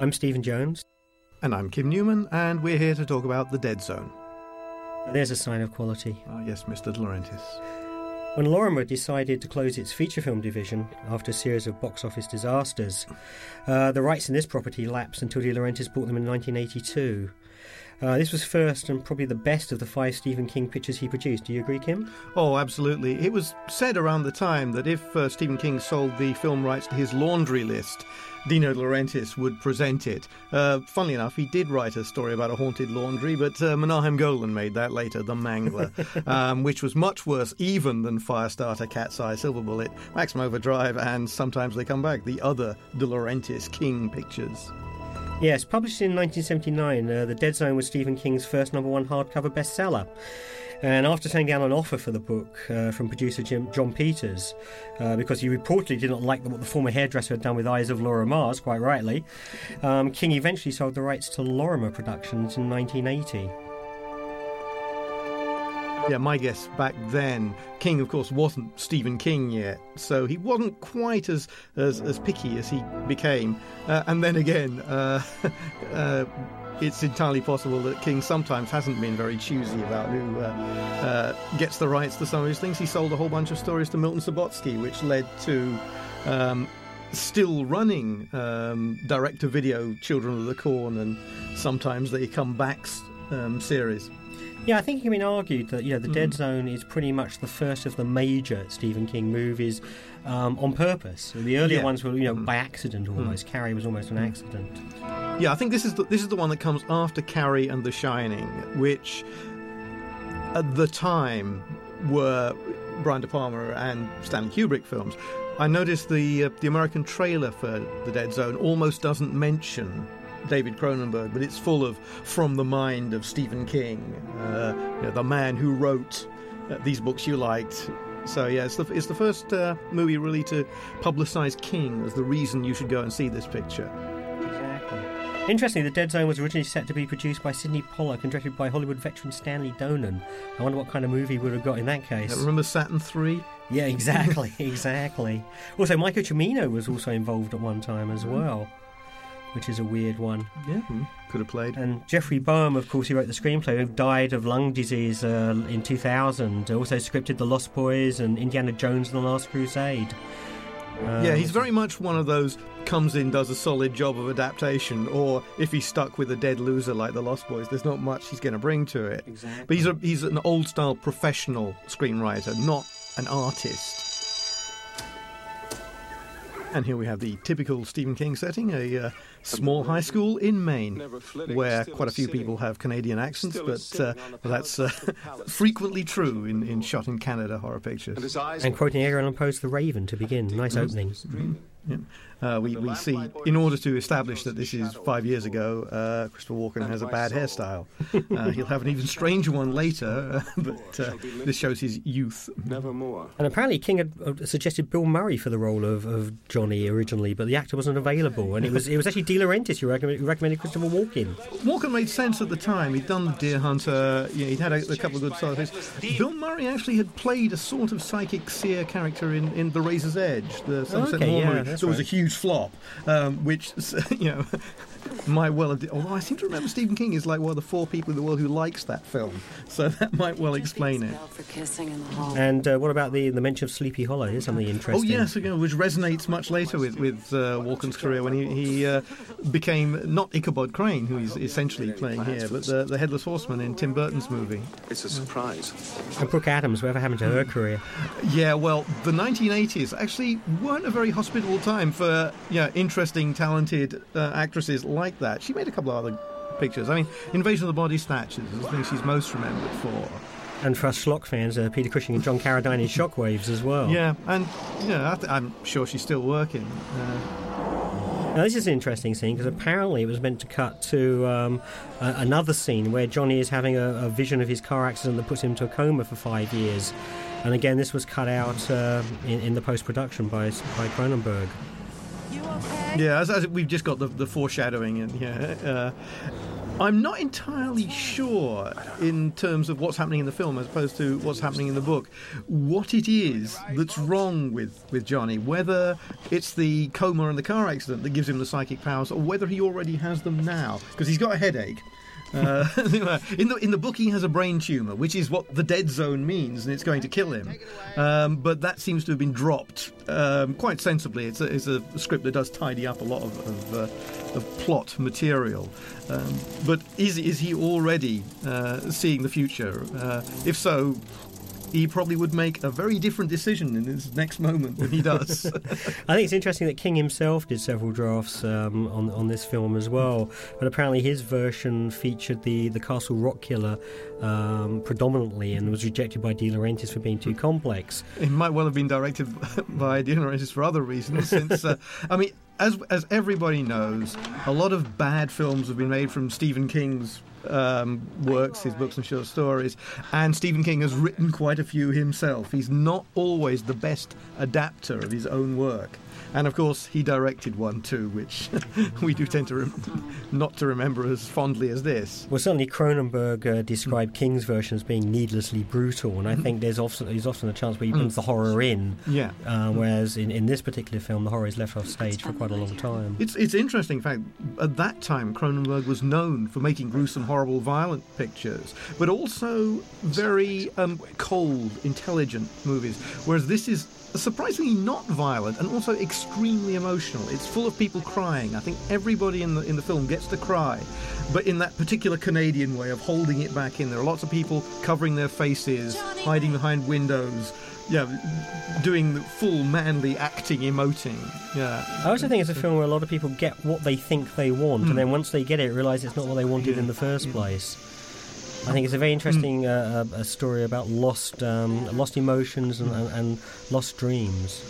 I'm Stephen Jones. And I'm Kim Newman, and we're here to talk about The Dead Zone. There's a sign of quality. Ah, yes, Mr. De Laurentiis. When Lorimar decided to close its feature film division after a series of box office disasters, uh, the rights in this property lapsed until De Laurentiis bought them in 1982. Uh, this was first and probably the best of the five Stephen King pictures he produced. Do you agree, Kim? Oh, absolutely. It was said around the time that if uh, Stephen King sold the film rights to his laundry list, Dino De Laurentiis would present it. Uh, funnily enough, he did write a story about a haunted laundry, but uh, Menahem Golan made that later, The Mangler, um, which was much worse even than Firestarter, Cat's Eye, Silver Bullet, Maximum Overdrive, and Sometimes They Come Back, the other De Laurentiis King pictures. Yes, published in 1979, uh, The Dead Zone was Stephen King's first number one hardcover bestseller. And after turning down an offer for the book uh, from producer Jim, Jon Peters, uh, because he reportedly did not like what the former hairdresser had done with Eyes of Laura Mars, quite rightly, um, King eventually sold the rights to Lorimar Productions in 1980 yeah, my guess back then, King, of course, wasn't Stephen King yet, so he wasn't quite as as, as picky as he became. Uh, and then again, uh, uh, it's entirely possible that King sometimes hasn't been very choosy about who uh, uh, gets the rights to some of his things. He sold a whole bunch of stories to Milton Subotsky, which led to. Um, still running um, direct to video Children of the Corn and sometimes they come back um, series. Yeah, I think it can be argued that you know the mm. Dead Zone is pretty much the first of the major Stephen King movies um, on purpose. The earlier yeah. ones were you know mm. by accident mm. almost. Mm. Carrie was almost an mm. accident. Yeah, I think this is the, this is the one that comes after Carrie and The Shining, which at the time were Brian De Palma and Stanley Kubrick films. I noticed the uh, the American trailer for The Dead Zone almost doesn't mention David Cronenberg, but it's full of from the mind of Stephen King, uh, you know, the man who wrote uh, these books you liked. So yeah, it's the, it's the first uh, movie really to publicise King as the reason you should go and see this picture. Exactly. Interestingly, The Dead Zone was originally set to be produced by Sydney Pollack and directed by Hollywood veteran Stanley Donen. I wonder what kind of movie we would have got in that case. remember Saturn 3? Yeah, exactly, exactly. Also, Michael Cimino was also involved at one time as mm. well which is a weird one. Yeah, could have played. And Jeffrey Boam, of course, he wrote the screenplay, who died of lung disease uh, in 2000. Also scripted The Lost Boys and Indiana Jones and the Last Crusade. Uh, yeah, he's very much one of those comes in, does a solid job of adaptation, or if he's stuck with a dead loser like The Lost Boys, there's not much he's going to bring to it. Exactly. But he's a, he's an old style professional screenwriter, not an artist. And here we have the typical Stephen King setting, a uh, small high school in Maine, where quite a few people have Canadian accents, but uh, that's uh, frequently true in, in shot in Canada horror pictures. And quoting Edgar Allan Poe's The Raven to begin. Nice mm-hmm. opening. Mm-hmm. Yeah. Uh, we, we see, in order to establish that this is five years ago, uh, Christopher Walken has a bad hairstyle. Uh, he'll have an even stranger one later, but uh, this shows his youth. Nevermore. And apparently, King had uh, suggested Bill Murray for the role of, of Johnny originally, but the actor wasn't available, and it was it was actually De Laurentiis who recommended, who recommended Christopher Walken. Walken made sense at the time. He'd done The Deer Hunter. You know, he'd had a, a couple of good stories. Bill Murray actually had played a sort of psychic seer character in, in The Razor's Edge, the Sunset okay, yeah, There was right. a huge huge flop, um, which you know might well have. Although I seem to remember Stephen King is like one of the four people in the world who likes that film, so that might well explain it. And uh, what about the the mention of Sleepy Hollow? Here's something oh, interesting. Oh yes, again, which resonates much later with with uh, Walken's career when he, he uh, became not Ichabod Crane, who he's essentially playing here, but the, the headless horseman in Tim Burton's movie. It's a surprise. And Brooke Adams, whatever happened to her career? Yeah, well, the 1980s actually weren't a very hospitable time for yeah interesting, talented uh, actresses like that. She made a couple of other pictures. I mean, Invasion of the Body Snatchers is the thing she's most remembered for. And for us Schlock fans, uh, Peter Cushing and John Carradine in Shockwaves as well. Yeah, and you know, I'm sure she's still working. Uh, now, this is an interesting scene because apparently it was meant to cut to um, a- another scene where Johnny is having a, a, vision of his car accident that puts him into a coma for five years. And again, this was cut out uh, in, in, the post production by, by Cronenberg. Yeah, as, as, we've just got the, the foreshadowing, and yeah, uh, I'm not entirely sure in terms of what's happening in the film as opposed to what's happening in the book, what it is that's wrong with, with Johnny, whether it's the coma and the car accident that gives him the psychic powers, or whether he already has them now, because he's got a headache. Uh, in the in the book, he has a brain tumor, which is what the dead zone means, and it's going to kill him. Um, but that seems to have been dropped um, quite sensibly. It's a, it's a, script that does tidy up a lot of of, uh, of plot material. Um, but is is he already uh, seeing the future? Uh, if so, he probably would make a very different decision in his next moment than he does. I think it's interesting that King himself did several drafts um, on on this film as well, but apparently his version featured the the Castle Rock Killer um, predominantly and was rejected by De Laurentiis for being too complex. It might well have been directed by De Laurentiis for other reasons, since uh, I mean. As, as everybody knows, a lot of bad films have been made from Stephen King's um, works, his books and short stories, and Stephen King has written quite a few himself. He's not always the best adapter of his own work. And of course, he directed one too, which we do tend to rem- not to remember as fondly as this. Well, certainly Cronenberg uh, described King's version as being needlessly brutal, and I mm-hmm. think there's often there's often a chance where he brings mm. the horror in. Yeah. Uh, whereas in, in this particular film, the horror is left off stage for quite a long time. It's it's interesting. In fact, at that time, Cronenberg was known for making gruesome, horrible, violent pictures, but also very um, cold, intelligent movies. Whereas this is surprisingly not violent and also extremely emotional. It's full of people crying. I think everybody in the in the film gets to cry, but in that particular Canadian way of holding it back in. There are lots of people covering their faces, hiding behind windows. Yeah, doing full manly acting, emoting. Yeah. I also think it's a film where a lot of people get what they think they want, mm. and then once they get it, realize it's not what they wanted yeah. in the first yeah. place. I think it's a very interesting uh, a story about lost um, lost emotions and, and, and lost dreams.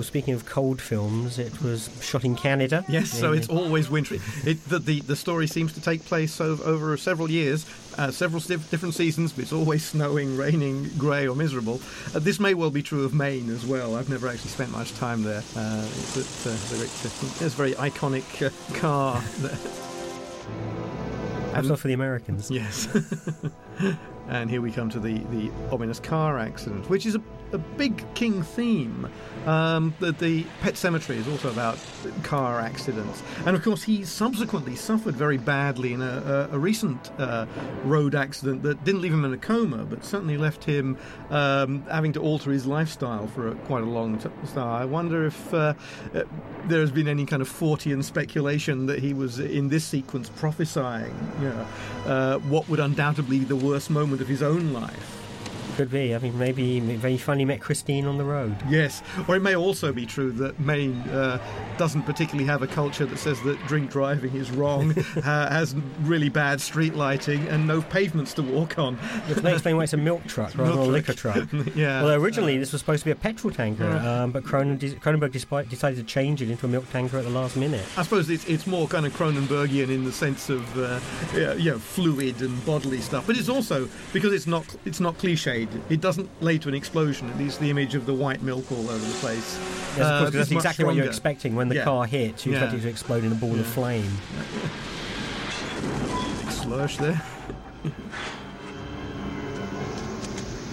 Well, speaking of cold films, it was shot in Canada. Yes, so it's always wintry. It, the, the, the story seems to take place over, over several years, uh, several different seasons, but it's always snowing, raining, grey, or miserable. Uh, this may well be true of Maine as well. I've never actually spent much time there. Uh, it's, uh, there's a very iconic uh, car there. Perhaps not for the Americans. Yes. and here we come to the, the ominous car accident, which is a a big King theme. Um, the, the Pet Sematary is also about car accidents, and of course he subsequently suffered very badly in a, a, a recent uh, road accident that didn't leave him in a coma, but certainly left him um, having to alter his lifestyle for a, quite a long time. So I wonder if uh, uh, there has been any kind of Fortean speculation that he was in this sequence prophesying you know, uh, what would undoubtedly be the worst moment of his own life. Could be. I mean, maybe he finally met Christine on the road. Yes, or it may also be true that Maine uh, doesn't particularly have a culture that says that drink driving is wrong, uh, has really bad street lighting, and no pavements to walk on. Which may explain why it's a milk truck rather than a liquor truck. yeah. Well, originally this was supposed to be a petrol tanker, um, but Cronenberg decided to change it into a milk tanker at the last minute. I suppose it's, it's more kind of Cronenbergian in the sense of uh, you know, fluid and bodily stuff, but it's also because it's not it's not cliched it doesn't lead to an explosion. It leaves the image of the white milk all over the place. Yes, of course, uh, that's exactly what you're expecting when the yeah. car hits. You yeah. expect it to explode in a ball yeah. of flame. Slush there.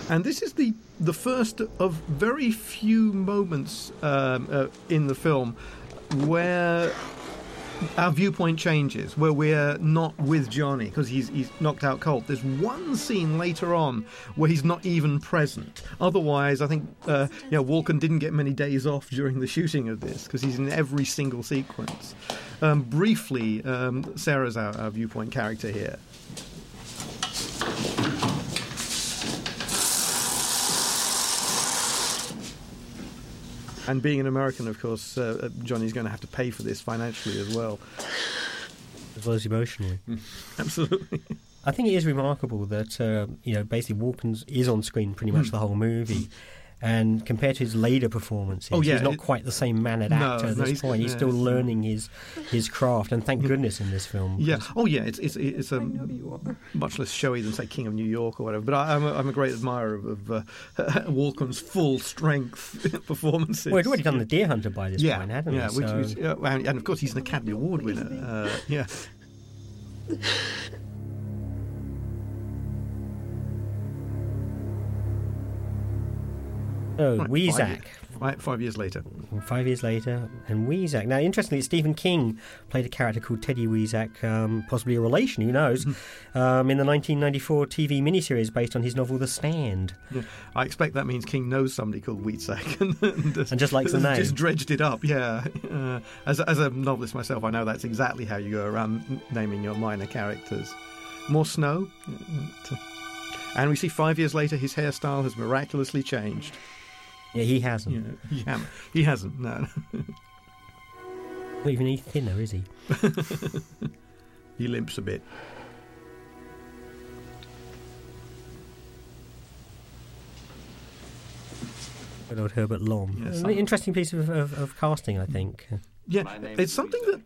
and this is the the first of very few moments um, uh, in the film where our viewpoint changes where we're not with Johnny because he's he's knocked out cold. There's one scene later on where he's not even present. Otherwise, I think uh, you know Walken didn't get many days off during the shooting of this because he's in every single sequence. Um, briefly, um, Sarah's our, our viewpoint character here. And being an American, of course, uh, uh, Johnny's going to have to pay for this financially as well. As well as emotionally. Absolutely. I think it is remarkable that, uh, you know, basically Walken is on screen pretty much hmm. the whole movie. And compared to his later performances, Oh, yeah, he's not it- quite the same mannered No, actor at no, this he's- point. He's yeah. still learning his his craft, and thank goodness in this film. Yeah. Oh, yeah. It's it's it's a much less showy than say King of New York or whatever. But I, I'm a, I'm a great admirer of, of uh, Walken's full strength performances. Well, he'd already done the Deer Hunter by this yeah, point, hadn't yeah, he? which So- was, yeah, and, and of course he's an Academy Award winner. Uh, yeah. oh, Right, Weizak. Five, right, five years later. Five years later, and Weizak. Now, interestingly, Stephen King played a character called Teddy Weizak, um, possibly a relation, who knows, Hmm. um, in the 1994 TV miniseries based on his novel The Stand. Yeah. I expect that means King knows somebody called Weizak and, and, And just likes the name. Just dredged it up, yeah. Uh, as, as a novelist myself, I know that's exactly how you go around naming your minor characters. More snow. And we see five years later his hairstyle has miraculously changed. Yeah, he hasn't. You know, he, ha- he hasn't, no. Not even any thinner, is he? he limps a bit. Good old Herbert Lom. Yes, An interesting piece of, of, of casting, I think. Yeah, it's something that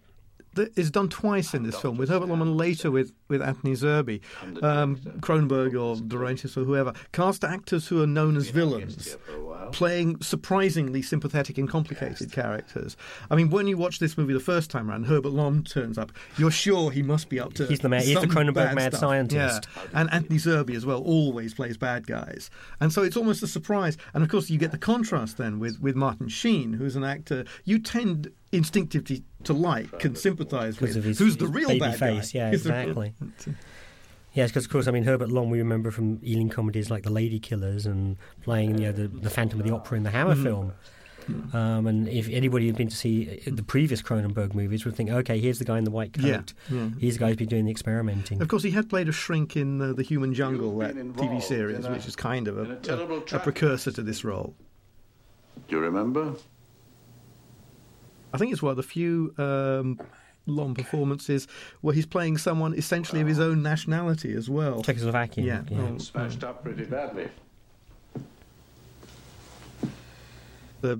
that is done twice in this film with Herbert Lom and later with, with Anthony Zerbe. I'm Um, director. Cronenberg or De Laurentiis or whoever cast actors who are known as villains. guest here for a while. playing surprisingly sympathetic and complicated characters. I mean, when you watch this movie the first time around, Herbert Lom turns up. You're sure he must be up to. He's the mad, he's the some Cronenberg mad stuff. scientist. Yeah, and Anthony Zerbe as well always plays bad guys, and so it's almost a surprise. And of course, you get the contrast then with with Martin Sheen, who's an actor you tend instinctively to like and sympathise with, of his, who's the real baby bad face. guy. Yeah, exactly. Yes, because of course, I mean Herbert Lom we remember from Ealing comedies like The Lady Killers and playing you know, the the Phantom of the Opera in the Hammer Mm-hmm. film. Um, and if anybody had been to see the previous Cronenberg movies, would think, okay, here's the guy in the white coat. Yeah, yeah. He's the guy who's been doing the experimenting. Of course, he had played a shrink in uh, the Human Jungle, that TV series, a- which is kind of a, a a, a precursor to this role. Do you remember? I think it's one of the few um, long performances where he's playing someone essentially of his own nationality as well. Czechoslovakian. Yeah. Oh. Smashed up pretty badly. The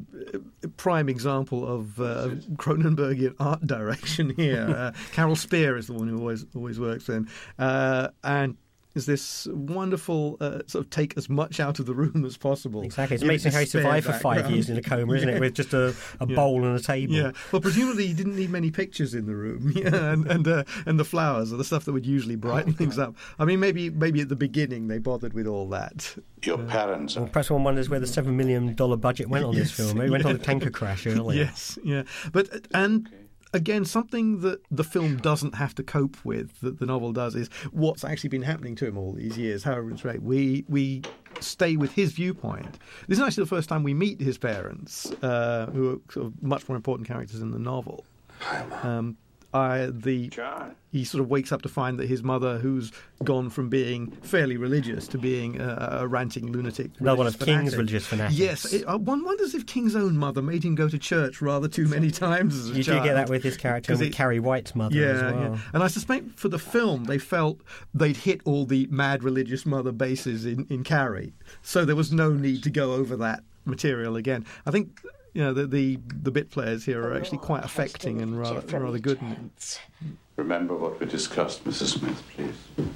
uh, prime example of uh, Cronenbergian art direction here. Uh, Carol Spier is the one who always always works with him, uh, and is this wonderful uh, sort of take as much out of the room as possible. Exactly. It's amazing how he spare survived for five years in a coma, isn't Yeah. it? With just a, a Yeah. bowl and a table. Yeah, well, presumably he didn't need many pictures in the room, yeah, and and, uh, and the flowers are the stuff that would usually brighten things up. I mean, maybe maybe at the beginning they bothered with all that. Your parents Well, perhaps one wonders where the seven million dollar budget went on this film. It went on a tanker crash earlier. Yes, yeah, but uh, and again, something that the film doesn't have to cope with that the novel does is what's actually been happening to him all these years. However, it's right. We we stay with his viewpoint. This is actually the first time we meet his parents, uh, who are sort of much more important characters in the novel. Um, I the John. he sort of wakes up to find that his mother, who's gone from being fairly religious to being a, a ranting lunatic, Another one of religious King's religious fanatics. Yes, it, uh, one wonders if King's own mother made him go to church rather too many times as a You child. do get that with his character and 'Cause with it- Carrie White's mother yeah, as well. yeah. And I suspect for the film, they felt they'd hit all the mad religious mother bases in, in Carrie, so there was no need to go over that material again. I think you know the the, the bit players here are actually quite affecting and rather rather good. Remember what we discussed, Mrs. Smith, please.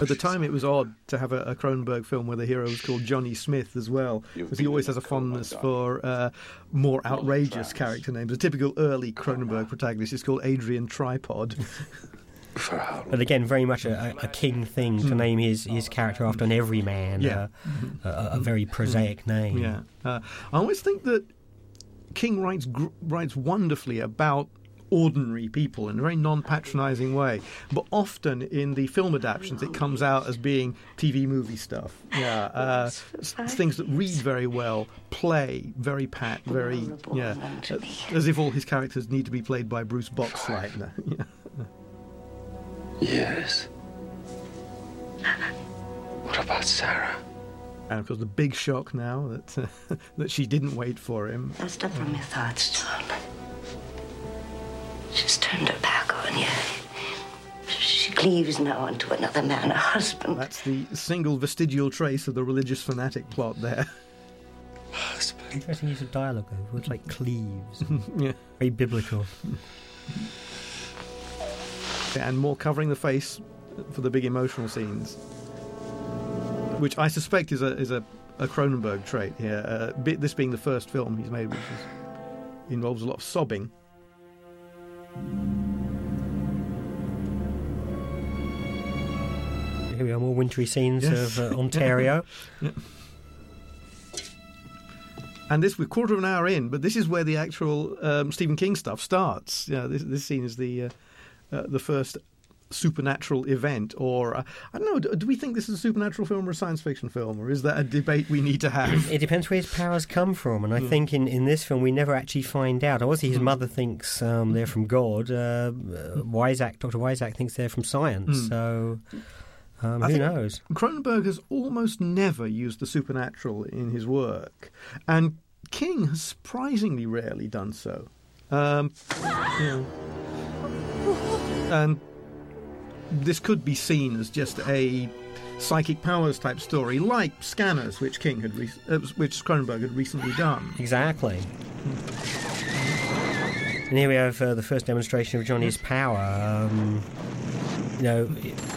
At the time, it was odd to have a, a Cronenberg film where the hero was called Johnny Smith as well, because he always has a fondness for uh, more outrageous character names. A typical early Cronenberg protagonist is called Adrian Tripod. For how But again, very much a, a, a King thing to name his, his character after an everyman, Hmm. Yeah. uh, a, a very prosaic name. Yeah, uh, I always think that King writes gr- writes wonderfully about ordinary people in a very non-patronizing way, but often in the film adaptations it comes out as being TV movie stuff. Yeah, uh, s- things that read very well, play very pat, very yeah, as if all his characters need to be played by Bruce Boxleitner. Yeah. Yes. What about Sarah? And of course, the big shock now that uh, that she didn't wait for him. That's stop from your thoughts, John. She's turned her back on you. She cleaves now unto another man, a husband. That's the single vestigial trace of the religious fanatic plot there. Interesting use of dialogue, though. Words like cleaves. yeah. Very biblical. And more covering the face for the big emotional scenes, which I suspect is a is a, a Cronenberg trait here. Uh, this being the first film he's made, which is, involves a lot of sobbing. Here we are, more wintry scenes Yes. of uh, Ontario. And this we're quarter of an hour in, but this is where the actual um, Stephen King stuff starts. Yeah, this this scene is the uh, uh, the first supernatural event, or uh, I don't know. Do, do we think this is a supernatural film or a science fiction film, or is that a debate we need to have? It depends where his powers come from, and I think in, in this film we never actually find out. Obviously, his mother thinks um, they're from God. Uh, uh, Weizak, Dr. Weizak thinks they're from science. So um, who knows? Cronenberg has almost never used the supernatural in his work, and King has surprisingly rarely done so. Um, yeah. And this could be seen as just a psychic powers type story, like Scanners, which King had, re- uh, which Cronenberg had recently done. Exactly. And here we have uh, the first demonstration of Johnny's power. Um, you know,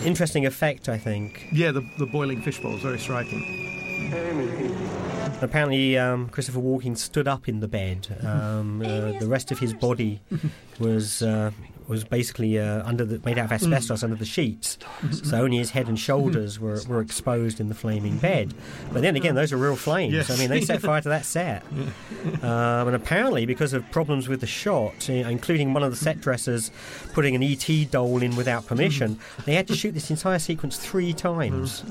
interesting effect, I think. Yeah, the, the boiling fishbowl is very striking. Apparently, um, Christopher Walken stood up in the bed. Um, uh, the rest of his body was uh, was basically uh, under the, made out of asbestos under the sheets. So only his head and shoulders were, were exposed in the flaming bed. But then again, those are real flames. Yes. I mean, they set fire to that set. Um, and apparently, because of problems with the shot, uh, including one of the set dressers putting an ET doll in without permission, they had to shoot this entire sequence three times.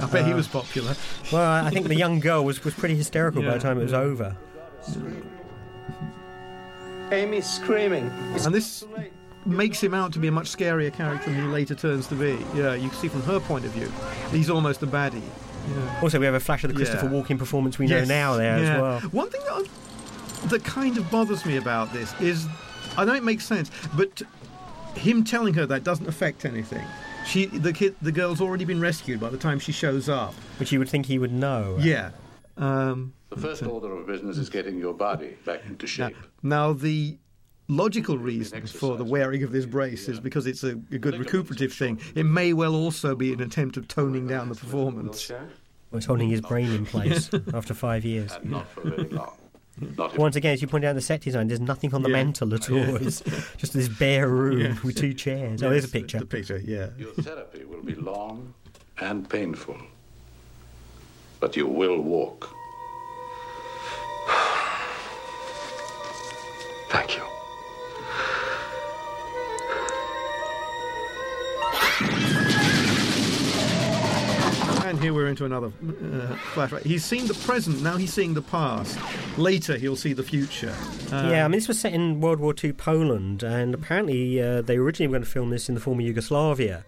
I bet he Uh, was popular. Well, I think the young girl was, was pretty hysterical by the time it was yeah. over. Amy's screaming. And this makes him out to be a much scarier character than he later turns to be. Yeah, you can see from her point of view, he's almost a baddie. Yeah. Also, we have a flash of the Christopher Yeah. Walken performance we know Yes, now there yeah. as well. One thing that, that kind of bothers me about this is, I know it makes sense, but him telling her that doesn't affect anything. She, the kid, the girl's already been rescued by the time she shows up. Which you would think he would know. Yeah. Um, The first order of business is getting your body back into now, shape. now the logical reason for the wearing of this brace is because it's a, a good recuperative thing. It may well also be an attempt of toning down the performance. It's holding his brain in place after five years. Not for very long. Once again, as you point out in the set design, there's nothing on the Yeah. mantle at all. It's just this bare room Yeah. with two chairs. Oh, there's a picture. The picture, yeah. your therapy will be long and painful. But you will walk. Thank you. And here we're into another uh, flashback. He's seen the present, now he's seeing the past. Later, he'll see the future. Uh, yeah, I mean, this was set in World War II Poland, and apparently uh, they originally were going to film this in the former Yugoslavia.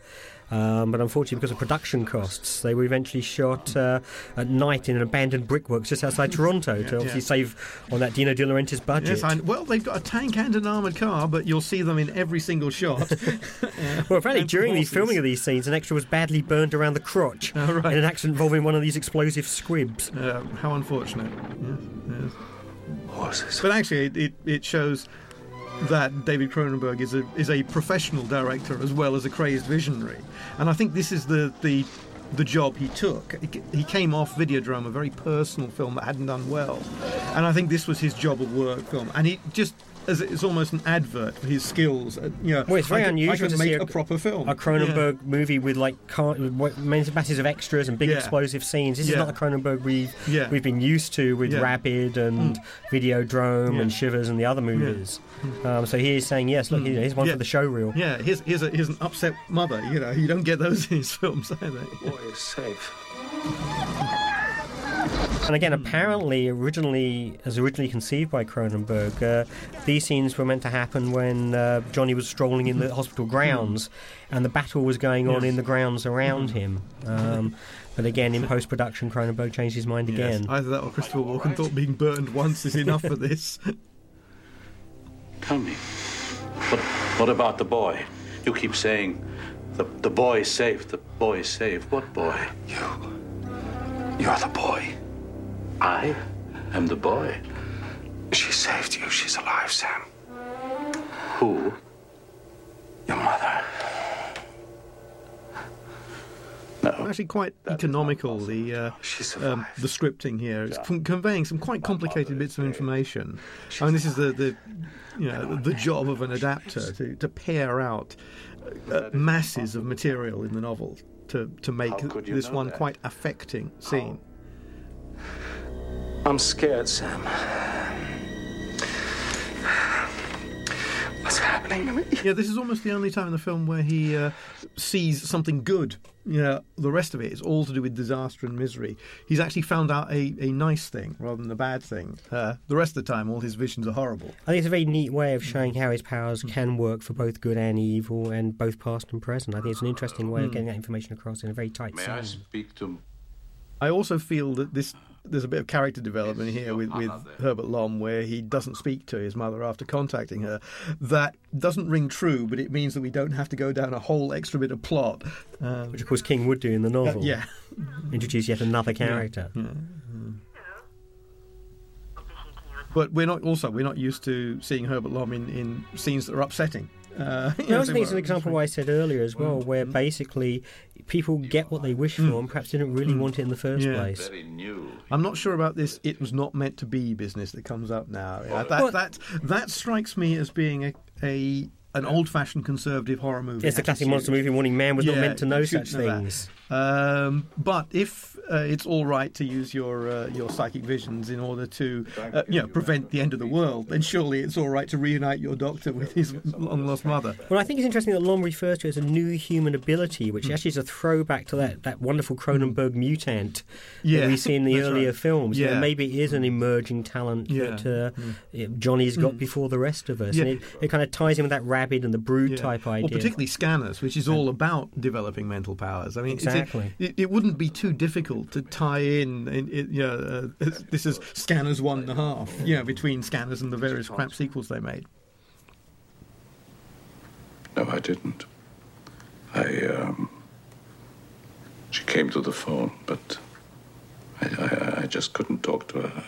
Um, but unfortunately, because of production costs, they were eventually shot uh, at night in an abandoned brickworks just outside Toronto to obviously yeah. save on that Dino De Laurentiis budget. Yes, I, well, they've got a tank and an armoured car, but you'll see them in every single shot. Well, apparently And during the filming of these scenes, an extra was badly burned around the crotch Oh, right. in an accident involving one of these explosive squibs. uh, how unfortunate. Yes, yes. Horses. But actually, it, it, it shows that David Cronenberg is a is a professional director as well as a crazed visionary, and I think this is the the the job he took. He came off Videodrome, a very personal film that hadn't done well, and I think this was his job of work film, and he just. As it's almost an advert for his skills, uh, you know. Well, it's very I can, unusual I can to make see a, proper film. A Cronenberg movie with like car- with masses of extras and big Yeah. explosive scenes. This Yeah. is not the Cronenberg we've Yeah. we've been used to with Yeah. Mm. Rabid and Videodrome Yeah. and Shivers and the other movies. Um, so he is saying yes. Look, here's one Yeah. for the show reel. Yeah, here's here's, a, here's an upset mother. You know, you don't get those in his films either. Boy is safe. And again, apparently, originally, as originally conceived by Cronenberg, uh, these scenes were meant to happen when uh, Johnny was strolling in the hospital grounds, and the battle was going on Yes. in the grounds around him. Um, but again, in post production, Cronenberg changed his mind again. Yes, either that or Christopher Walken thought being burned once is enough for this. Tell me, what, what about the boy? You keep saying The, the boy saved. The boy safe. What boy? You. You're the boy. I am the boy. She saved you. She's alive, Sam. Who? Your mother. No. Actually, quite economical. The uh, um, the scripting here is con- conveying some quite complicated bits of information. I mean, this is the, the you know the job of an adapter to, to pare out uh, masses of material in the novel to to make How could you this one quite affecting scene. I'm scared, Sam. What's happening to me? Yeah, this is almost the only time in the film where he uh, sees something good. You know, the rest of it is all to do with disaster and misery. He's actually found out a, a nice thing rather than a bad thing. Uh, the rest of the time, all his visions are horrible. I think it's a very neat way of showing how his powers can work for both good and evil, and both past and present. I think it's an interesting way of getting that information across in a very tight May scene. I speak to I also feel that this there's a bit of character development here with, with Herbert Lom where he doesn't speak to his mother after contacting her. That doesn't ring true, but it means that we don't have to go down a whole extra bit of plot. Um, Which, of course, King would do in the uh, novel. yeah. Introduce yet another character. But we're not also we're not used to seeing Herbert Lom in, in scenes that are upsetting. Uh, you I know, also they think it's an example of what I said earlier as well, where basically people get what they wish for and perhaps didn't really want it in the first Yeah. place. I'm not sure about this. It was not meant to be business that comes up now. Yeah, that, Well- that that strikes me as being a, a an old-fashioned conservative horror movie. It's the classic monster movie warning man was not meant to know such know things. Um, but if uh, it's all right to use your uh, your psychic visions in order to uh, you know prevent the end of the world, then surely it's all right to reunite your doctor with his long lost mother. Well, I think it's interesting that Lom refers to it as a new human ability, which Hmm. actually is a throwback to that, that wonderful Cronenberg mutant Yeah, that we see in the earlier right. films. You know, Yeah. maybe it is an emerging talent Yeah. Hmm. that uh, it- Johnny's got before the rest of us. Yeah. And it, it kind of ties in with that rabid and the brood Yeah. type Well, idea. particularly Scanners, which is all about developing mental powers. I mean, it's- Exactly. It, it, wouldn't be too difficult to tie in, in, in you know, uh, this is Scanners one and a half, you know, between Scanners and the various crap sequels they made. No, I didn't. I, um. She came to the phone, but I, I, I just couldn't talk to her.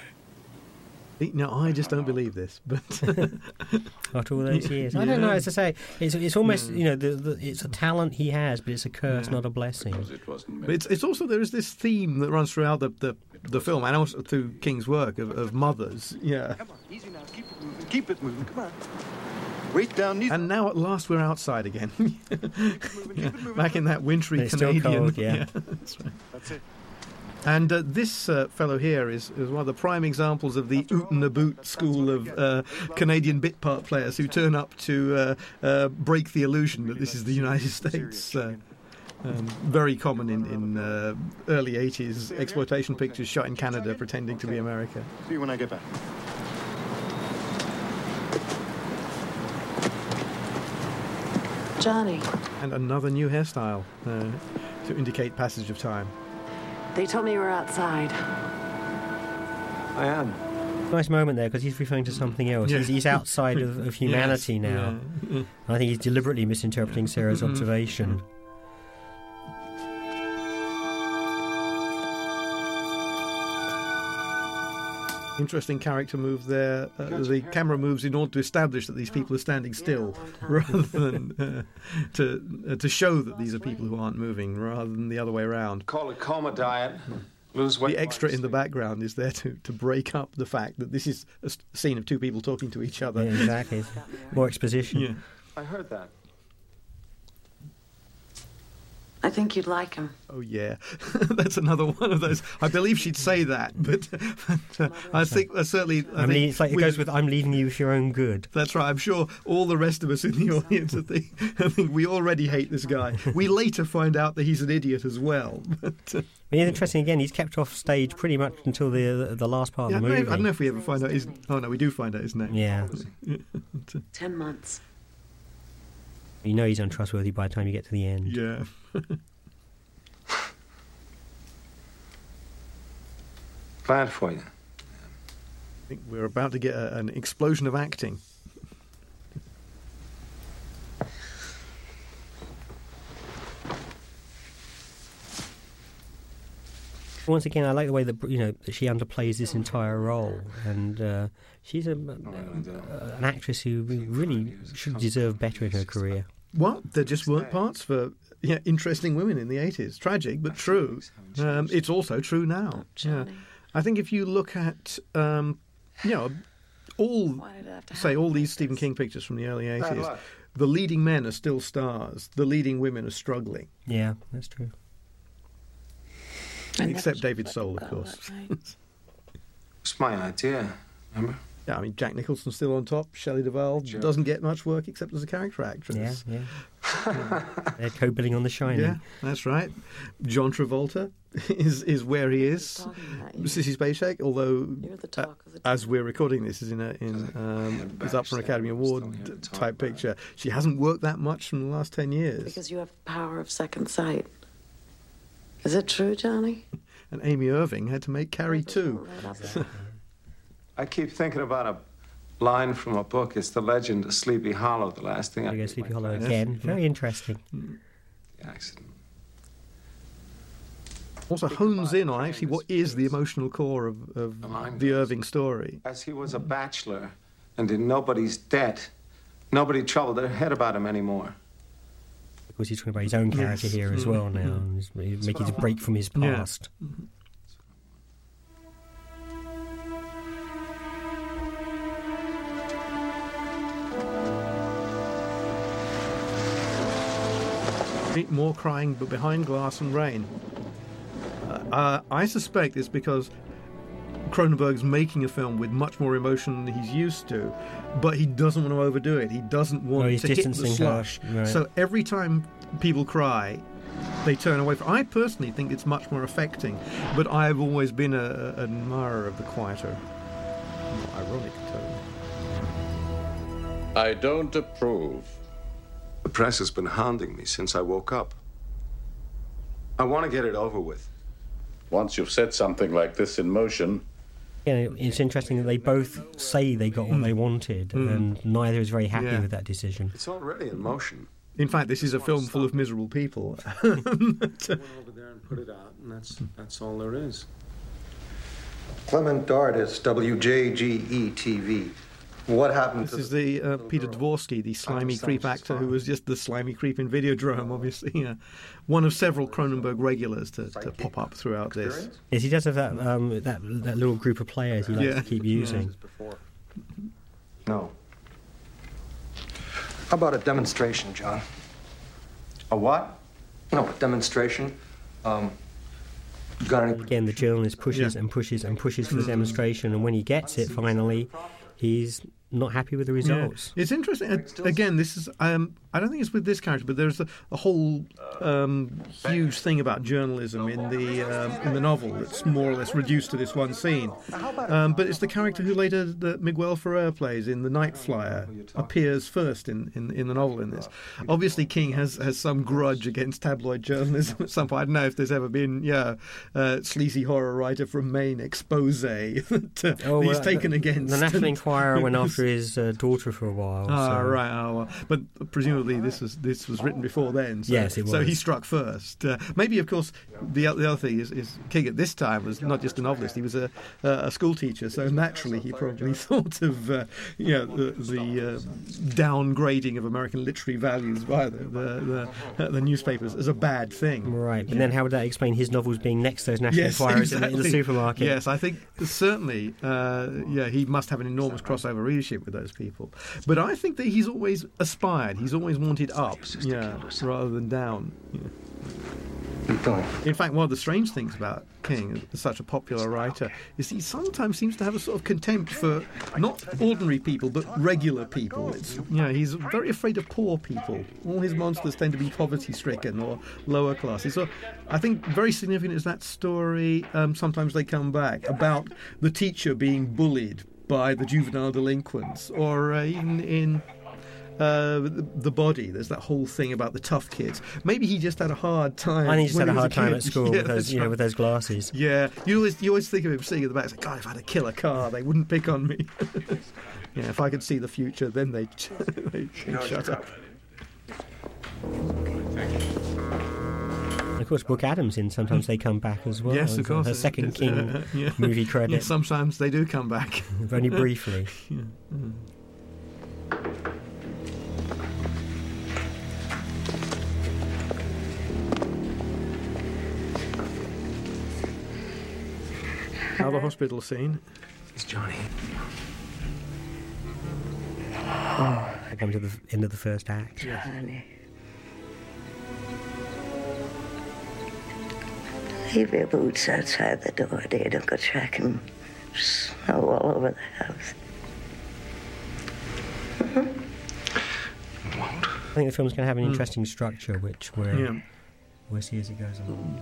No, I just don't believe this, but after all those years. I don't know. As I say, it's it's almost hmm. you know the, the, it's a talent he has, but it's a curse, not a blessing. Because it wasn't But it's, it's also there is this theme that runs throughout the, the, the film and also through King's work of, of mothers. Yeah. Come on, easy now. Keep it moving. Keep it moving. Come on. Weight down, knees. And now at last we're outside again. moving. Keep it moving. Back in that wintry It's still Canadian. cold, yeah. that's right. That's it. And uh, this uh, fellow here is, is one of the prime examples of the oot and the boot school of uh, Canadian bit part players who turn up to uh, uh, break the illusion that this is the United States. Uh, um, very common in, in uh, early 80s exploitation pictures shot in Canada pretending to be America. See you when I get back. Johnny, And another new hairstyle uh, to indicate passage of time. They told me you were outside. I am. Nice moment there because he's referring to something else. Yeah. He's, he's outside of, of humanity Yes, now. yeah. I think he's deliberately misinterpreting Sarah's Mm-hmm. observation. Interesting character move there. Uh, the camera moves in order to establish that these people are standing still, rather than uh, to uh, to show that these are people who aren't moving, rather than the other way around. Call it coma diet. Lose weight. The extra in the background is there to, to break up the fact that this is a scene of two people talking to each Yeah, other. exactly. More exposition. Yeah. I heard that. I think you'd like him. Oh yeah, that's another one of those. I believe she'd say that, but, but uh, I think uh, certainly. I, I mean, think it's like it goes with "I'm leaving you for your own good." That's right. I'm sure all the rest of us in the audience, I think, I think we already hate this guy. We later find out that he's an idiot as well. But, uh, I mean, it's interesting again. He's kept off stage pretty much until the the, the last part yeah, I, of don't the know, movie. I don't know if we ever find out his. Oh no, we do find out his name. Yeah, Ten months. You know he's untrustworthy by the time you get to the end. Yeah. Glad for you. I think we're about to get a, an explosion of acting. Once again, I like the way that you know that she underplays this entire role, and uh, she's a, uh, an actress who really should deserve better in her career. Well, there just weren't parts for yeah, interesting women in the 80s. Tragic, but true. Um, it's also true now. Yeah. I think if you look at, um, you know, all, say, all these Stephen King pictures from the early 80s, the leading men are still stars, the leading women are struggling. Yeah, that's true. Except David Soul, of course. It's my idea, remember? Yeah, I mean, Jack Nicholson's still on top. Shelley Duvall Sure. doesn't get much work except as a character actress. Yeah, yeah. They're co-billing on The Shining. Yeah, that's right. John Travolta is is where he is. Sissy Spacek, although uh, as we're recording this, is in a in um, is up for an Academy Award type picture. She hasn't worked that much in the last ten years. Because you have the power of second sight. Is it true, Johnny? And Amy Irving had to make Carrie too. Oh, I keep thinking about a line from a book. It's the legend of Sleepy Hollow. The last thing I There you go, did Sleepy Hollow class. again. Very interesting. The accident. Also hones in on actually what is the emotional core of, of the Irving story. As he was a bachelor and in nobody's debt, nobody troubled their head about him anymore. Of course, he's talking about his own character Yes. here as mm-hmm. well now, mm-hmm. he's making a break from his past. Yeah. past. Mm-hmm. More crying, but behind glass and rain. Uh, I suspect it's because Cronenberg's making a film with much more emotion than he's used to, but he doesn't want to overdo it. He doesn't want he's to hit the slush. right. So every time people cry, they turn away. From, I personally think it's much more affecting, but I've always been a, an admirer of the quieter, more ironic tone. I don't approve. The press has been hounding me since I woke up. I want to get it over with. Once you've set something like this in motion, Yeah, it's interesting that they both say they got what they wanted, and neither is very happy Hmm. Yeah. with that decision. It's already in motion. In fact, this is a film full of miserable people. Went over there and put it out, and that's that's all there is. Clement Dardis, WJGE TV. What happened This to is the uh, Peter Dvorsky, the slimy creep actor who was just the slimy creep in Videodrome, obviously. Yeah. One of several Cronenberg regulars to, to pop up throughout this. Yes, he does have that um, that that little group of players he likes Yeah. to keep using. No. How about a demonstration, John? A what? No, a demonstration. Um, got any? Again, the journalist pushes Yeah. and pushes and pushes for the demonstration, and when he gets it, finally, he's not happy with the results. It's interesting. Again, this is. Um, I don't think it's with this character, but there's a, a whole um, huge thing about journalism in the um, in the novel that's more or less reduced to this one scene. Um, but it's the character who later Miguel Ferrer plays in The Night Flyer appears first in, in, in the novel. In this, obviously King has, has some grudge against tabloid journalism at some point. I don't know if there's ever been yeah uh, sleazy horror writer from Maine expose that uh, Oh, he's uh, taken the, against. The National Enquirer went after his uh, daughter for a while. Ah, so- right. Oh, well. But presumably this was this was written before then. So, Yes, it So he struck first. Uh, maybe, of course, the, the other thing is, is King at this time was not just a novelist; he was a, a school teacher. So naturally, he probably thought of uh, you know the, the uh, downgrading of American literary values by the the, the, the newspapers as a bad thing. Right, but then how would that explain his novels being next to those National Yes, the, in the supermarket? Yes, I think certainly, uh, yeah, he must have an enormous crossover readership with those people. But I think that he's always aspired. He's always wanted up, yeah, rather than down. yeah. In fact, one of the strange things about King, such a popular writer, is he sometimes seems to have a sort of contempt for not ordinary people but regular people. It's, you know, he's very afraid of poor people. All his monsters tend to be poverty-stricken or lower classes. So, I think very significant is that story. Um, sometimes they come back about the teacher being bullied by the juvenile delinquents, or uh, even in uh, the, the body. There's that whole thing about the tough kids. Maybe he just had a hard time. I think he just when had a was hard time kid. at school Yeah, with those, that's you know, right. with those glasses. Yeah, you always you always think of him sitting at the back. It's like, God, if I had a killer car, they wouldn't pick on me. yeah, if I could see the future, then they'd, they'd shut up. Of course, Brooke Adams in. Sometimes they come back as well. yes, of course. Her second It's, King uh, yeah. movie credit, Yeah, sometimes they do come back. only briefly. Another hospital scene. It's Johnny. I come to the end of the first act. Johnny. Leave your boots outside the door, dear. Don't go tracking snow all over the house. I think the film's going to have an interesting structure, which we're, Yeah. we'll see as it goes along.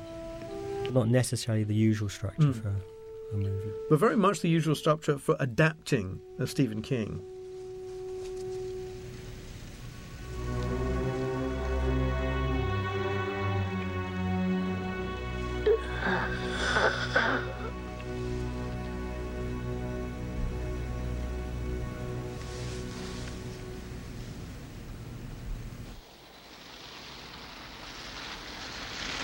Not necessarily the usual structure Mm. for movie. But very much the usual structure for adapting a Stephen King.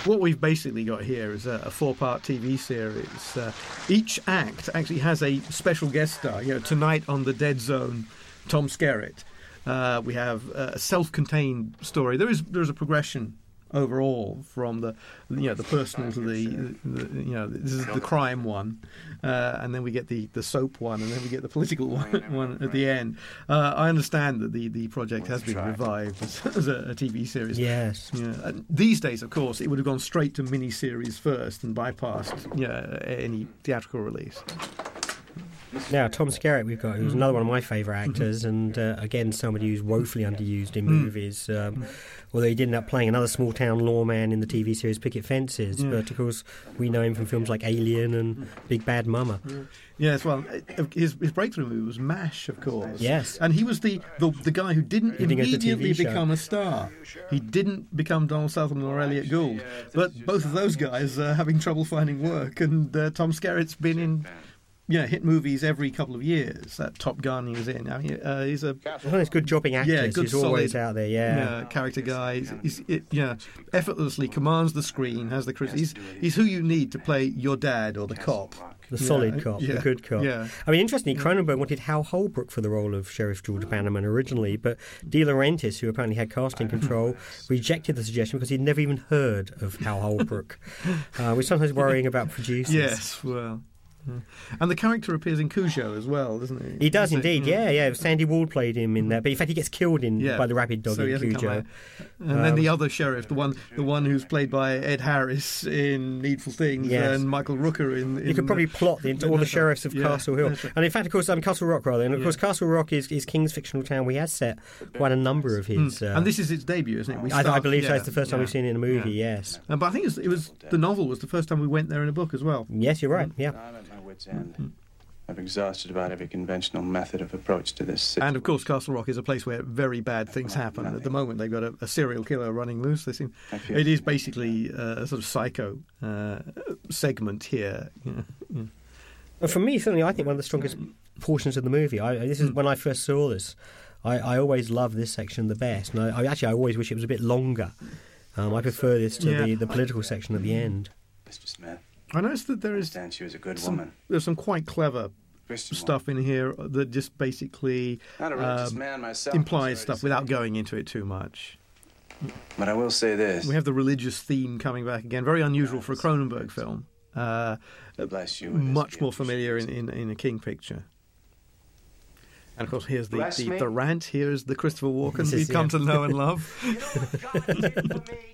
What we've basically got here is a, a four-part TV series. Uh, each act actually has a special guest star. You know, tonight on the Dead Zone, Tom Skerritt. Uh, we have a self-contained story. There is there is a progression overall from the you know the personal to the, the you know this is the crime one, uh, and then we get the, the soap one, and then we get the political one, one at the end. Uh, I understand that the, the project has been revived as, as a, a TV series. Yes. Yeah. And these days, of course, it would have gone straight to mini series first and bypassed yeah, any theatrical release. Now, Tom Skerritt, we've got, who's another one of my favourite actors, and uh, again, somebody who's woefully underused in movies. Um, although he did end up playing another small town lawman in the TV series Picket Fences, Yeah. but of course, we know him from films like Alien and Big Bad Mama. Yes, well, uh, his, his breakthrough movie was MASH, of course. Yes. And he was the, the, the guy who didn't Who didn't get the immediately TV show. become a star. He didn't become Donald Sutherland or Elliott Gould. But both of those guys are having trouble finding work, and uh, Tom Skerritt's been in. Yeah, hit movies every couple of years. That Top Gun he was in. I mean, uh, he's a One of those good jobbing actors yeah, good who's always solid, out there, yeah. character guy. He's, he's it, yeah, effortlessly commands the screen, has the charisma. He's, he's who you need to play your dad or the cop. The Yeah, solid cop, yeah, the good cop. Yeah. I mean, interestingly, Cronenberg wanted Hal Holbrook for the role of Sheriff George Bannerman originally, but De Laurentiis, who apparently had casting control, rejected the suggestion because he'd never even heard of Hal Holbrook. uh, we're sometimes worrying about producers. Yes, well. Yeah. And the character appears in Cujo as well, doesn't he? He does Is it- indeed, yeah, yeah. Sandy Ward played him in that, but in fact, he gets killed in Yeah. by the rabid dog So in hasn't Cujo. out. And then Um, the other sheriff, the one, the one who's played by Ed Harris in Needful Things, Yes. and Michael Rooker in. in You could probably the- plot the, all the sheriffs of Yeah, Castle Hill, and in fact, of course, um, Castle Rock rather, and of Yeah. course, Castle Rock is, is King's fictional town. We has set quite a number of his. Mm. Uh, and this is its debut, isn't it? We I, I start- believe so. yeah, It's the first time yeah, we've seen it in a movie. yeah. Yes. Uh, but I think it was, it was the novel was the first time we went there in a book as well. Yes, you're right. Yeah. I'm at my wit's end. I've exhausted about every conventional method of approach to this. And of course, Castle Rock is a place where very bad things happen. At the moment, they've got a, a serial killer running loose. They seem it is basically uh, a sort of psycho uh, segment here. Yeah, yeah. Well, for me, certainly, I think one of the strongest portions of the movie. I, this Hmm. is when I first saw this. I, I always love this section the best, and I, I actually I always wish it was a bit longer. Um, I prefer this to Yeah. the, the political section at the end. Mr. Smith. I noticed that there is understand she was a good some, woman. there's some quite clever Christian stuff in here that just basically Not a religious um, man myself, implies stuff without going into it too much. But I will say this. We have the religious theme coming back again. Very unusual for a Cronenberg film. Uh, Bless you. much more familiar in, in, in a King picture. And of course, here's the, the, the rant. Here is the Christopher Walken This we've come yeah. to know and love.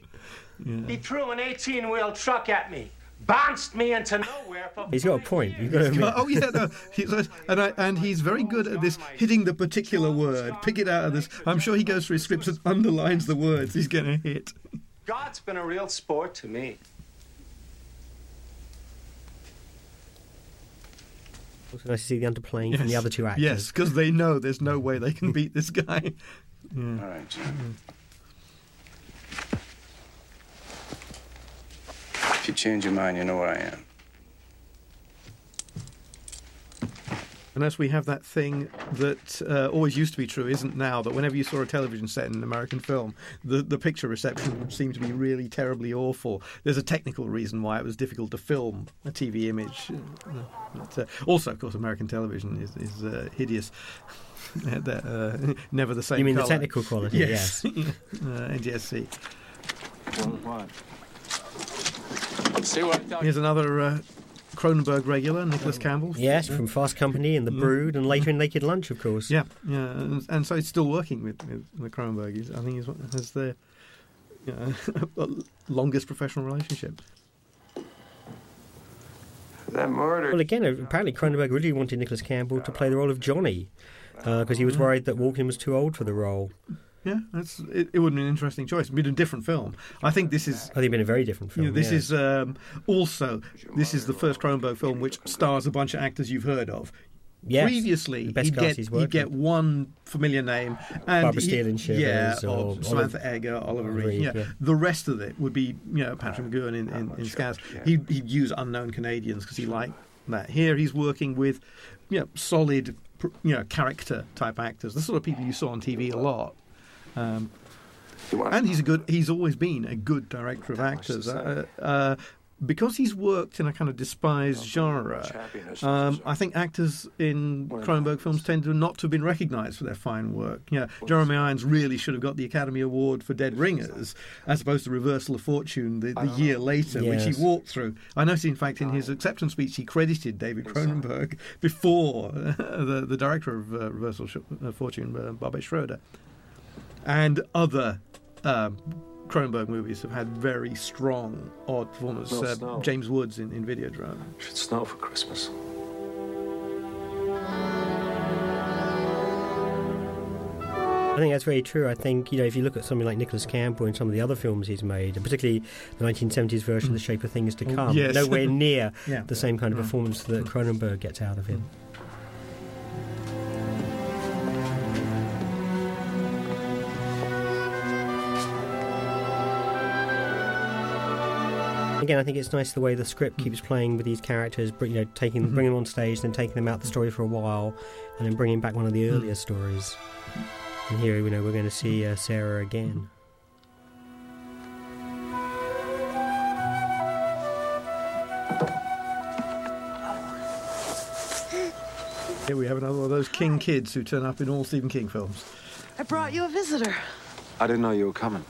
He threw an 18 wheel truck at me, bounced me into nowhere for. He's got a point. You've got to admit. oh yeah, no, he's, and I, and he's very good at this hitting the particular word, pick it out of this. I'm sure he goes through his scripts and underlines the words he's going to hit. God's been a real sport to me. Also nice to see the underplaying from the other two actors. Yes, because they know there's no way they can beat this guy. Yeah. All right, John. If you change your mind, you know where I am. Unless we have that thing that uh, always used to be true, isn't now, that whenever you saw a television set in an American film, the, the picture reception seemed to be really terribly awful. There's a technical reason why it was difficult to film a TV image. Uh, but, uh, also, of course, American television is, is uh, hideous. uh, never the same. You mean the technical quality, Yes. uh, NTSC. What? See what Here's another uh, Cronenberg regular, Nicholas Campbell. Yes, from Fast Company and The mm. Brood, and later in Naked Lunch, of course. Yeah, yeah, and, and so it's still working with, with the Cronenberg. He's, I think he's has the you know, longest professional relationship. That murder. Well, again, apparently Cronenberg really wanted Nicholas Campbell to play the role of Johnny uh, because he was mm-hmm. worried that Walken was too old for the role. Yeah, that's it, it would have been an interesting choice. It'd been a different film. I think this is. I think it'd been a very different film. You know, this yeah. is um, also this is the first Cronenberg film which stars a bunch of actors you've heard of. Yes, Previously, he'd get he'd get one familiar name, and Barbara Steele in Shivers yeah, or or Samantha Oliver- Eggar, Oliver Reed. Reed, Yeah. yeah. the rest of it would be you know Patrick McGoohan in in, in Scaz. He'd, he'd use unknown Canadians because he liked that. Here, he's working with you know solid you know character type actors, the sort of people you saw on TV a lot. Um, and he's a good. He's always been a good director of actors. Uh, uh, because he's worked in a kind of despised genre, um, I think actors in Cronenberg films tend to not to have been recognised for their fine work. Yeah, Jeremy Irons really should have got the Academy Award for Dead Ringers, as opposed to Reversal of Fortune the, the year later, which he walked through. I noticed, in fact, in his acceptance speech, he credited David Cronenberg before the the director of uh, Reversal of Fortune, uh, Barbet Schroeder and other um, Cronenberg movies have had very strong, odd performers. No Uh. James Woods in, in Videodrome. Should snow for Christmas. I think that's very true. I think you know if you look at something like Nicholas Campbell and some of the other films he's made, and particularly the 1970s version of The Shape of Things to Oh, Come, yes. nowhere near Yeah. the same kind of Mm. performance that Cronenberg gets out of him. Again, I think it's nice the way the script keeps playing with these characters, you know, taking Mhm. bringing them on stage, then taking them out the story for a while, and then bringing back one of the earlier stories. And here, you know, we're going to see uh, Sarah again. Here we have another one of those King kids who turn up in all Stephen King films. I brought you a visitor. I didn't know you were coming.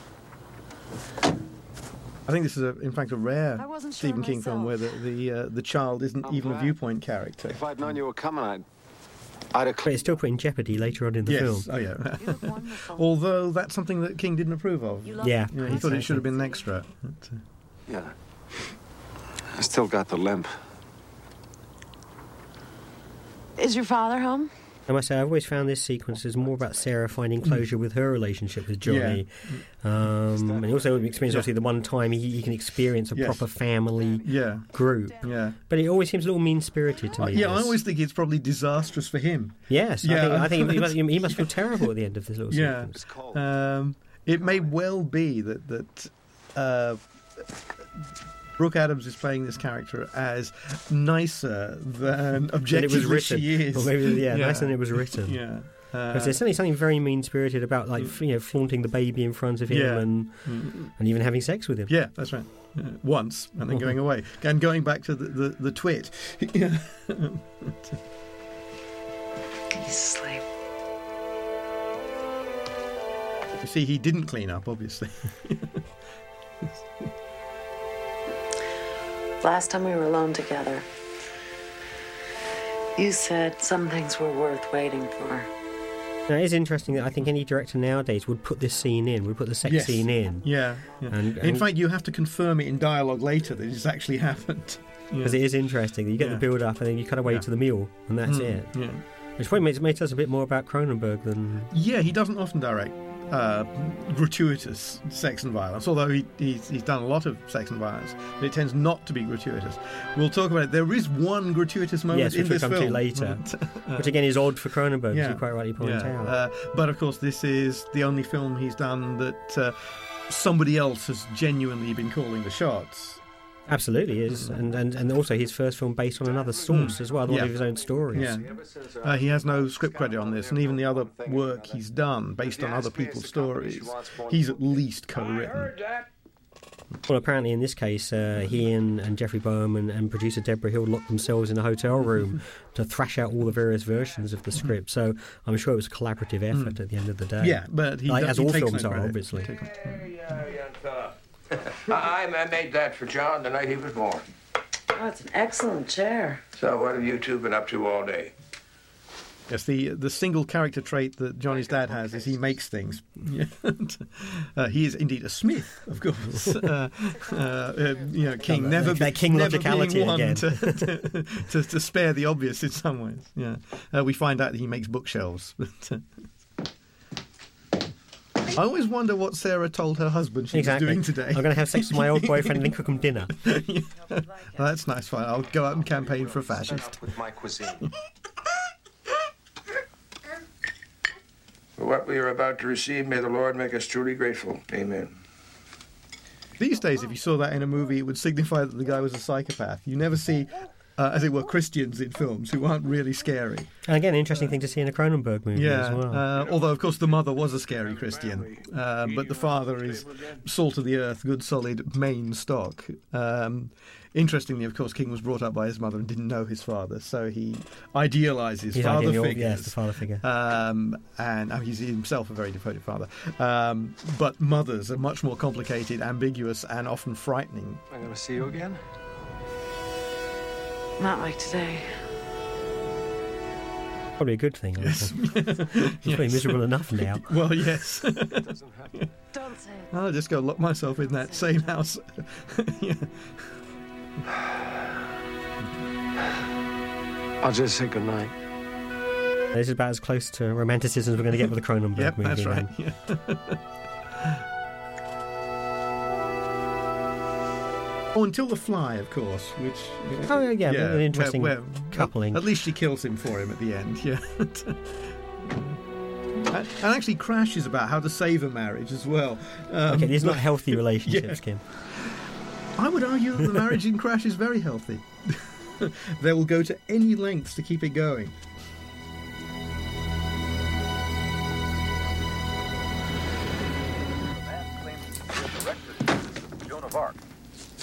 I think this is, a, in fact, a rare I wasn't sure Stephen King film where the the, uh, the child isn't I'm even a viewpoint character. If I'd known you were coming, I'd. I'd have. But it's still put in jeopardy later on in the yes. film. Oh yeah. Although that's something that King didn't approve of. You Yeah. Yeah, he thought it should have been an extra. But, uh, Yeah. I still got the limp. Is your father home? I must say, I've always found this sequence is more about Sarah finding closure with her relationship with Johnny. Um, and also experience, Yeah. obviously, the one time he, he can experience a Yes. proper family yeah. group. Yeah. But it always seems a little mean spirited to Uh, me. yeah, I always think it's probably disastrous for him. Yes, Yeah. I think, I think he, must, he must feel terrible at the end of this little Yeah. sequence. Um, it may well be that that uh, Brooke Adams is playing this character as nicer than Than objectively it was written. she is. Or maybe, yeah, nicer than it was written. Yeah. Uh, there's certainly something very mean spirited about, like, you know, flaunting the baby in front of him Yeah. and, Mm. and even having sex with him. Yeah, that's right. Uh, once and then going away and going back to the the, the twit. Yeah. He's asleep. You see, he didn't clean up, obviously. Last time we were alone together, you said some things were worth waiting for. Now, it is interesting that I think any director nowadays would put this scene in, would put the sex Yes. scene in. Yeah. yeah. And- In fact, you have to confirm it in dialogue later that it's actually happened. Because Yeah. it is interesting. You get Yeah. the build up and then you cut away Yeah. to the meal, and that's Mm, it. Yeah. Which probably makes, makes us a bit more about Cronenberg than. Yeah, he doesn't often direct uh, gratuitous sex and violence, although he, he's, he's done a lot of sex and violence, but it tends not to be gratuitous. We'll talk about it. There is one gratuitous moment Yes, in this come film. to later. uh, Which again is odd for Cronenberg, as you quite rightly point yeah. out. Uh, but of course, this is the only film he's done that uh, somebody else has genuinely been calling the shots. Absolutely is, and, and and also his first film based on another source as well, one Yeah. of his own stories. Yeah. Uh, he has no script credit on this, and even the other work he's done based on other people's stories, he's at least co-written. Well, apparently in this case, uh, he and, and Jeffrey Boam and, and producer Deborah Hill locked themselves in a hotel room to thrash out all the various versions of the script. So I'm sure it was a collaborative effort at the end of the day. Yeah, but he like, does- as he all takes films no are, credit. obviously. I, I made that for John the night he was born. Oh, it's an excellent chair. So what have you two been up to all day? Yes, the the single character trait that Johnny's dad has is he makes things. Uh, he is indeed a smith, of course. uh, uh, uh, you know, King never that be- King never logicality being one again. To, to, to, to spare the obvious in some ways. Yeah, uh, we find out that he makes bookshelves. But, uh, I always wonder what Sarah told her husband she Exactly. was doing today. I'm going to have sex with my old boyfriend and then cook him dinner. Oh, that's nice. Fine. I'll go out and campaign for a fascist. With my cuisine. For what we are about to receive, may the Lord make us truly grateful. Amen. These days, if you saw that in a movie, it would signify that the guy was a psychopath. You never see, uh, as it were, Christians in films who aren't really scary. And again, interesting thing to see in a Cronenberg movie Yeah, as well. uh, although of course the mother was a scary Christian, uh, but the father is salt of the earth, good solid Maine stock. Um, interestingly, of course, King was brought up by his mother and didn't know his father, so he idealises He's father ideal- figures. yes, the father figure. Um, and oh, he's himself a very devoted father. Um, but mothers are much more complicated, ambiguous, and often frightening. I'm going to see you again. Not like today. Probably a good thing. I Yes. reckon. He's pretty miserable enough now. Well, yes. Don't say it. I'll just go lock myself in that same house. yeah. I'll just say goodnight. This is about as close to romanticism as we're going to get with the Cronenberg Yep, movie. that's right. then. Yeah. Oh, until the fly, of course, which. Oh, yeah, yeah, an interesting where- where- coupling. At least she kills him for him at the end, yeah. and and actually, Crash is about how to save a marriage as well. Um, okay, these are not healthy relationships, Yeah. Kim. I would argue that the marriage in Crash is very healthy. they will go to any lengths to keep it going. Joan of Arc.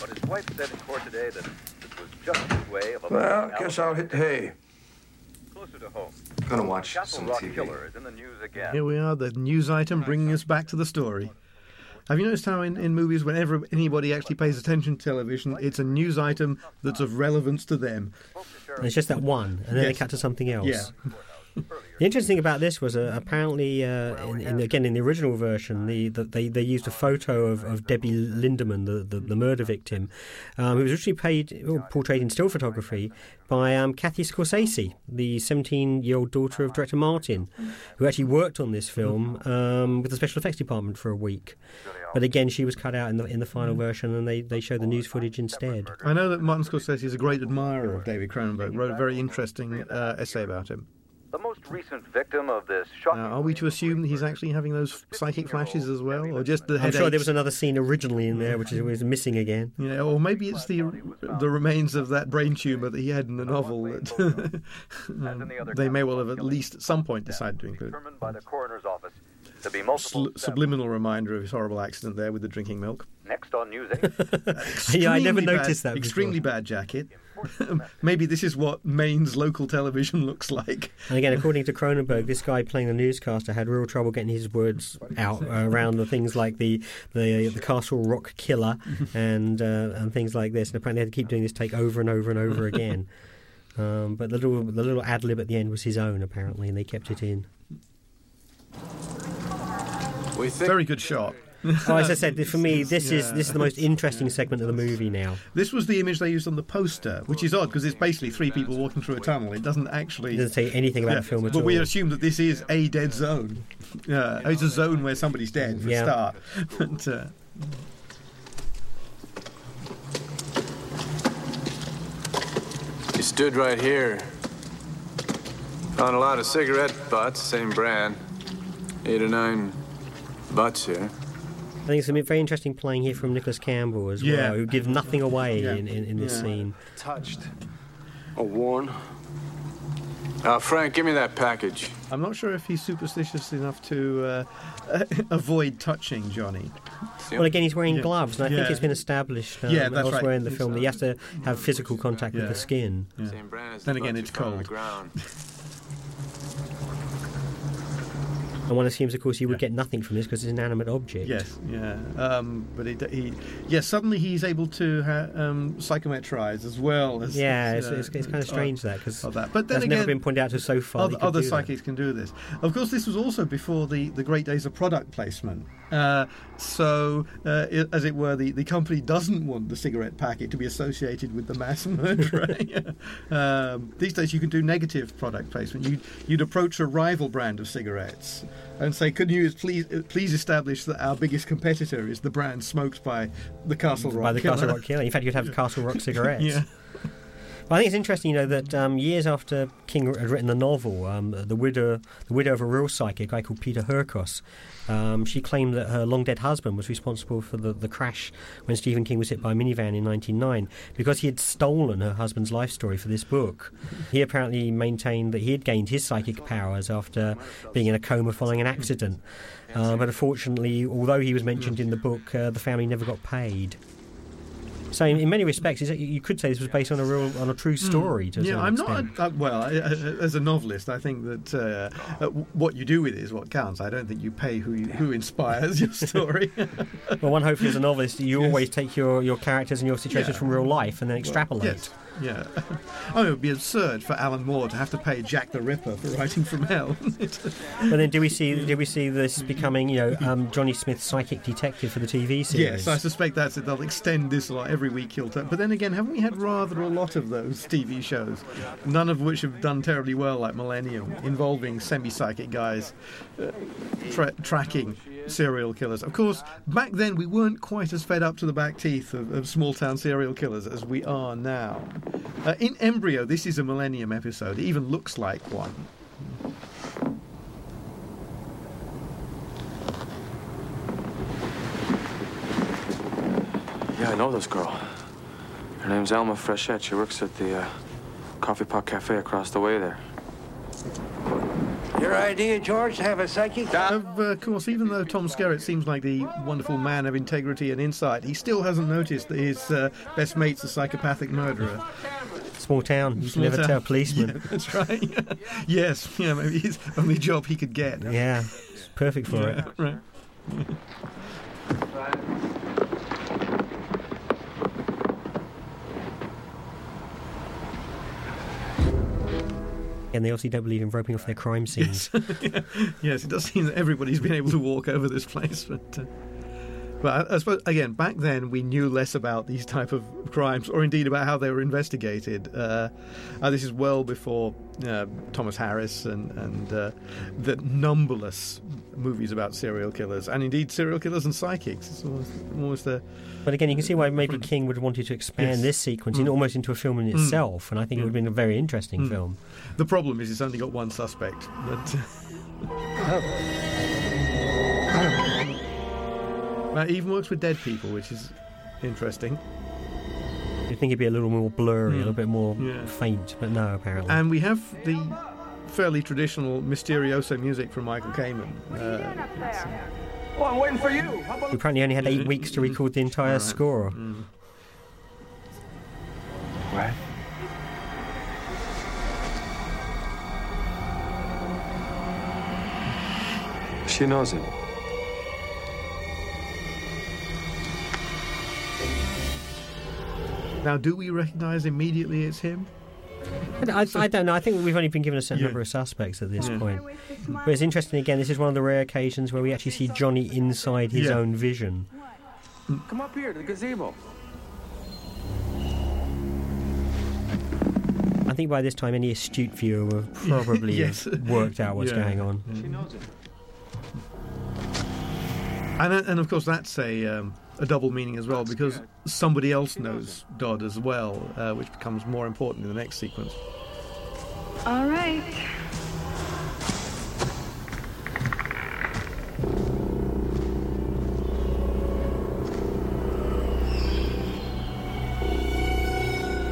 But his wife said in court today that this was just his way of Well, guess I'll hit the hay. Closer to home. Gonna watch Castle some Rock TV. killer is in the news again. Here we are, the news item bringing us back to the story. Have you noticed how in, in movies, whenever anybody actually pays attention to television, it's a news item that's of relevance to them? And it's just that one, and then they Yes. cut to something else. Yeah. The interesting thing about this was uh, apparently, uh, in, in, again in the original version, the, the they they used a photo of, of Debbie Lindemann, the, the, the murder victim, um, who was originally paid, or portrayed in still photography by um, Kathy Scorsese, the 17-year-old daughter of director Martin, who actually worked on this film um, with the special effects department for a week. But again, she was cut out in the in the final version, and they, they showed the news footage instead. I know that Martin Scorsese is a great admirer of David Cronenberg, wrote a very interesting uh, essay about him. The most recent victim of this Uh, shocking. are we to assume that he's actually having those psychic flashes as well, or just the I'm headaches? sure there was another scene originally in there which is was missing again. Yeah, or maybe it's the the remains of that brain tumor that he had in the novel that they may well have at least at some point decided to include. By the coroner's office to be. Sl- subliminal reminder of his horrible accident there with the drinking milk. Next on News 8. Yeah, I never Extremely noticed bad, that. Extremely bad jacket. Maybe this is what Maine's local television looks like. And again, according to Cronenberg, this guy playing the newscaster had real trouble getting his words out uh, around the things like the the, the Castle Rock killer and uh, and things like this. And apparently, they had to keep doing this take over and over and over again. Um, but the little the little ad lib at the end was his own, apparently, and they kept it in. Very good shot. Oh, as I said, for me, this is this is the most interesting segment of the movie now. This was the image they used on the poster, which is odd because it's basically three people walking through a tunnel. It doesn't actually It doesn't say anything about the film at but all. But we assume that this is a dead zone. Uh, it's a zone where somebody's dead for Yeah. a start. But, uh, You stood right here. Found a lot of cigarette butts, same brand. Eight or nine butts here. I think it's a very interesting playing here from Nicholas Campbell as Yeah. well, who gives nothing away Yeah. in, in, in this Yeah. scene. Touched. Or worn. Uh, Frank, give me that package. I'm not sure if he's superstitious enough to uh, avoid touching Johnny. Well, again, he's wearing Yeah. gloves, and I think it's been established um, Yeah, that's elsewhere right. in the It's- film that you have to have physical contact with the skin. Yeah. Same brand as Then the again, it's you the cold. And one assumes, of course, he would get nothing from this because it's an inanimate object. Yes, yeah. Um, but he, he, yeah, suddenly he's able to ha- um, psychometrize as well. As, Yeah, as, it's, it's, it's kind of strange that because that. But then that's again, never been pointed out to so far. Other, that you could other do that. psychics can do this. Of course, this was also before the, the great days of product placement. Uh, so, uh, i as it were, the, the company doesn't want the cigarette packet to be associated with the mass murderer. um, these days, you can do negative product placement. You'd, you'd approach a rival brand of cigarettes and say, "Could you please please establish that our biggest competitor is the brand smoked by the Castle Rock by the Killer?" Castle Rock Killer. In fact, you'd have Castle Rock cigarettes. Yeah. I think it's interesting, you know, that um, years after King had written the novel, um, the widow, the widow of a real psychic, a guy called Peter Hurkos, um, she claimed that her long dead husband was responsible for the, the crash when Stephen King was hit by a minivan in 1909 because he had stolen her husband's life story for this book. He apparently maintained that he had gained his psychic powers after being in a coma following an accident. Uh, but unfortunately, although he was mentioned in the book, uh, the family never got paid. So, in, in many respects, you could say this was based on a real, on a true story. To Hmm. Yeah, I'm extent. not. Uh, well, I, I, as a novelist, I think that uh, uh, what you do with it is what counts. I don't think you pay who you, who inspires your story. Well, one hopefully as a novelist, you always take your, your characters and your situations Yeah. from real life and then extrapolate. Yes. Yeah. Oh, it would be absurd for Alan Moore to have to pay Jack the Ripper for writing from hell. But then, do we see do we see this becoming you know um, Johnny Smith's psychic detective for the TV series? yes, I suspect that's it. They'll extend this a lot every week. He'll turn. But then again, haven't we had rather a lot of those TV shows? None of which have done terribly well, like Millennium, involving semi-psychic guys uh, tra- tracking serial killers. Of course, back then we weren't quite as fed up to the back teeth of, of small-town serial killers as we are now. Uh, in Embryo, this is a Millennium episode. It even looks like one. Yeah, I know this girl. Her name's Alma Frechette. She works at the uh, Coffee Pot Cafe across the way there. Your idea, George, to have a psychic? Of uh, course, even though Tom Skerritt seems like the wonderful man of integrity and insight, he still hasn't noticed that his uh, best mate's a psychopathic murderer. Small town, you can Small never town. tell a policeman. Yeah, that's right. yes, yeah, maybe his only job he could get. Yeah, it's perfect for it. Right. And they obviously don't believe in roping off their crime scenes. yes, yes it does seem that everybody's been able to walk over this place, but. Uh, but I, I suppose again, back then we knew less about these type of crimes, or indeed about how they were investigated. Uh, uh, this is well before uh, Thomas Harris and and uh, the numberless movies about serial killers, and indeed serial killers and psychics. It's almost, almost a But again, you can see why maybe King would have wanted to expand Yes. this sequence in Mm. almost into a film in Mm. itself, and I think it would have been a very interesting Mm. film. The problem is it's only got one suspect. But uh, even works with dead people, which is interesting. You'd think it'd be a little more blurry, a Mm. little bit more Yeah. faint, but no, apparently. And we have the fairly traditional Mysterioso music from Michael Kamen. Uh, Oh, I'm waiting for you. How about we apparently only had eight weeks to record the entire Alright. score. Mm. What? She knows it. Now, do we recognise immediately it's him? I, I don't know. I think we've only been given a certain Yeah. number of suspects at this Yeah. point. But it's interesting again. This is one of the rare occasions where we actually see Johnny inside his Yeah. own vision. Come up here to the gazebo. I think by this time, any astute viewer would probably Yes. have worked out what's Yeah. going on. She knows it. And, and of course, that's a, um, a double meaning as well because somebody else knows Dodd as well, uh, which becomes more important in the next sequence. All right.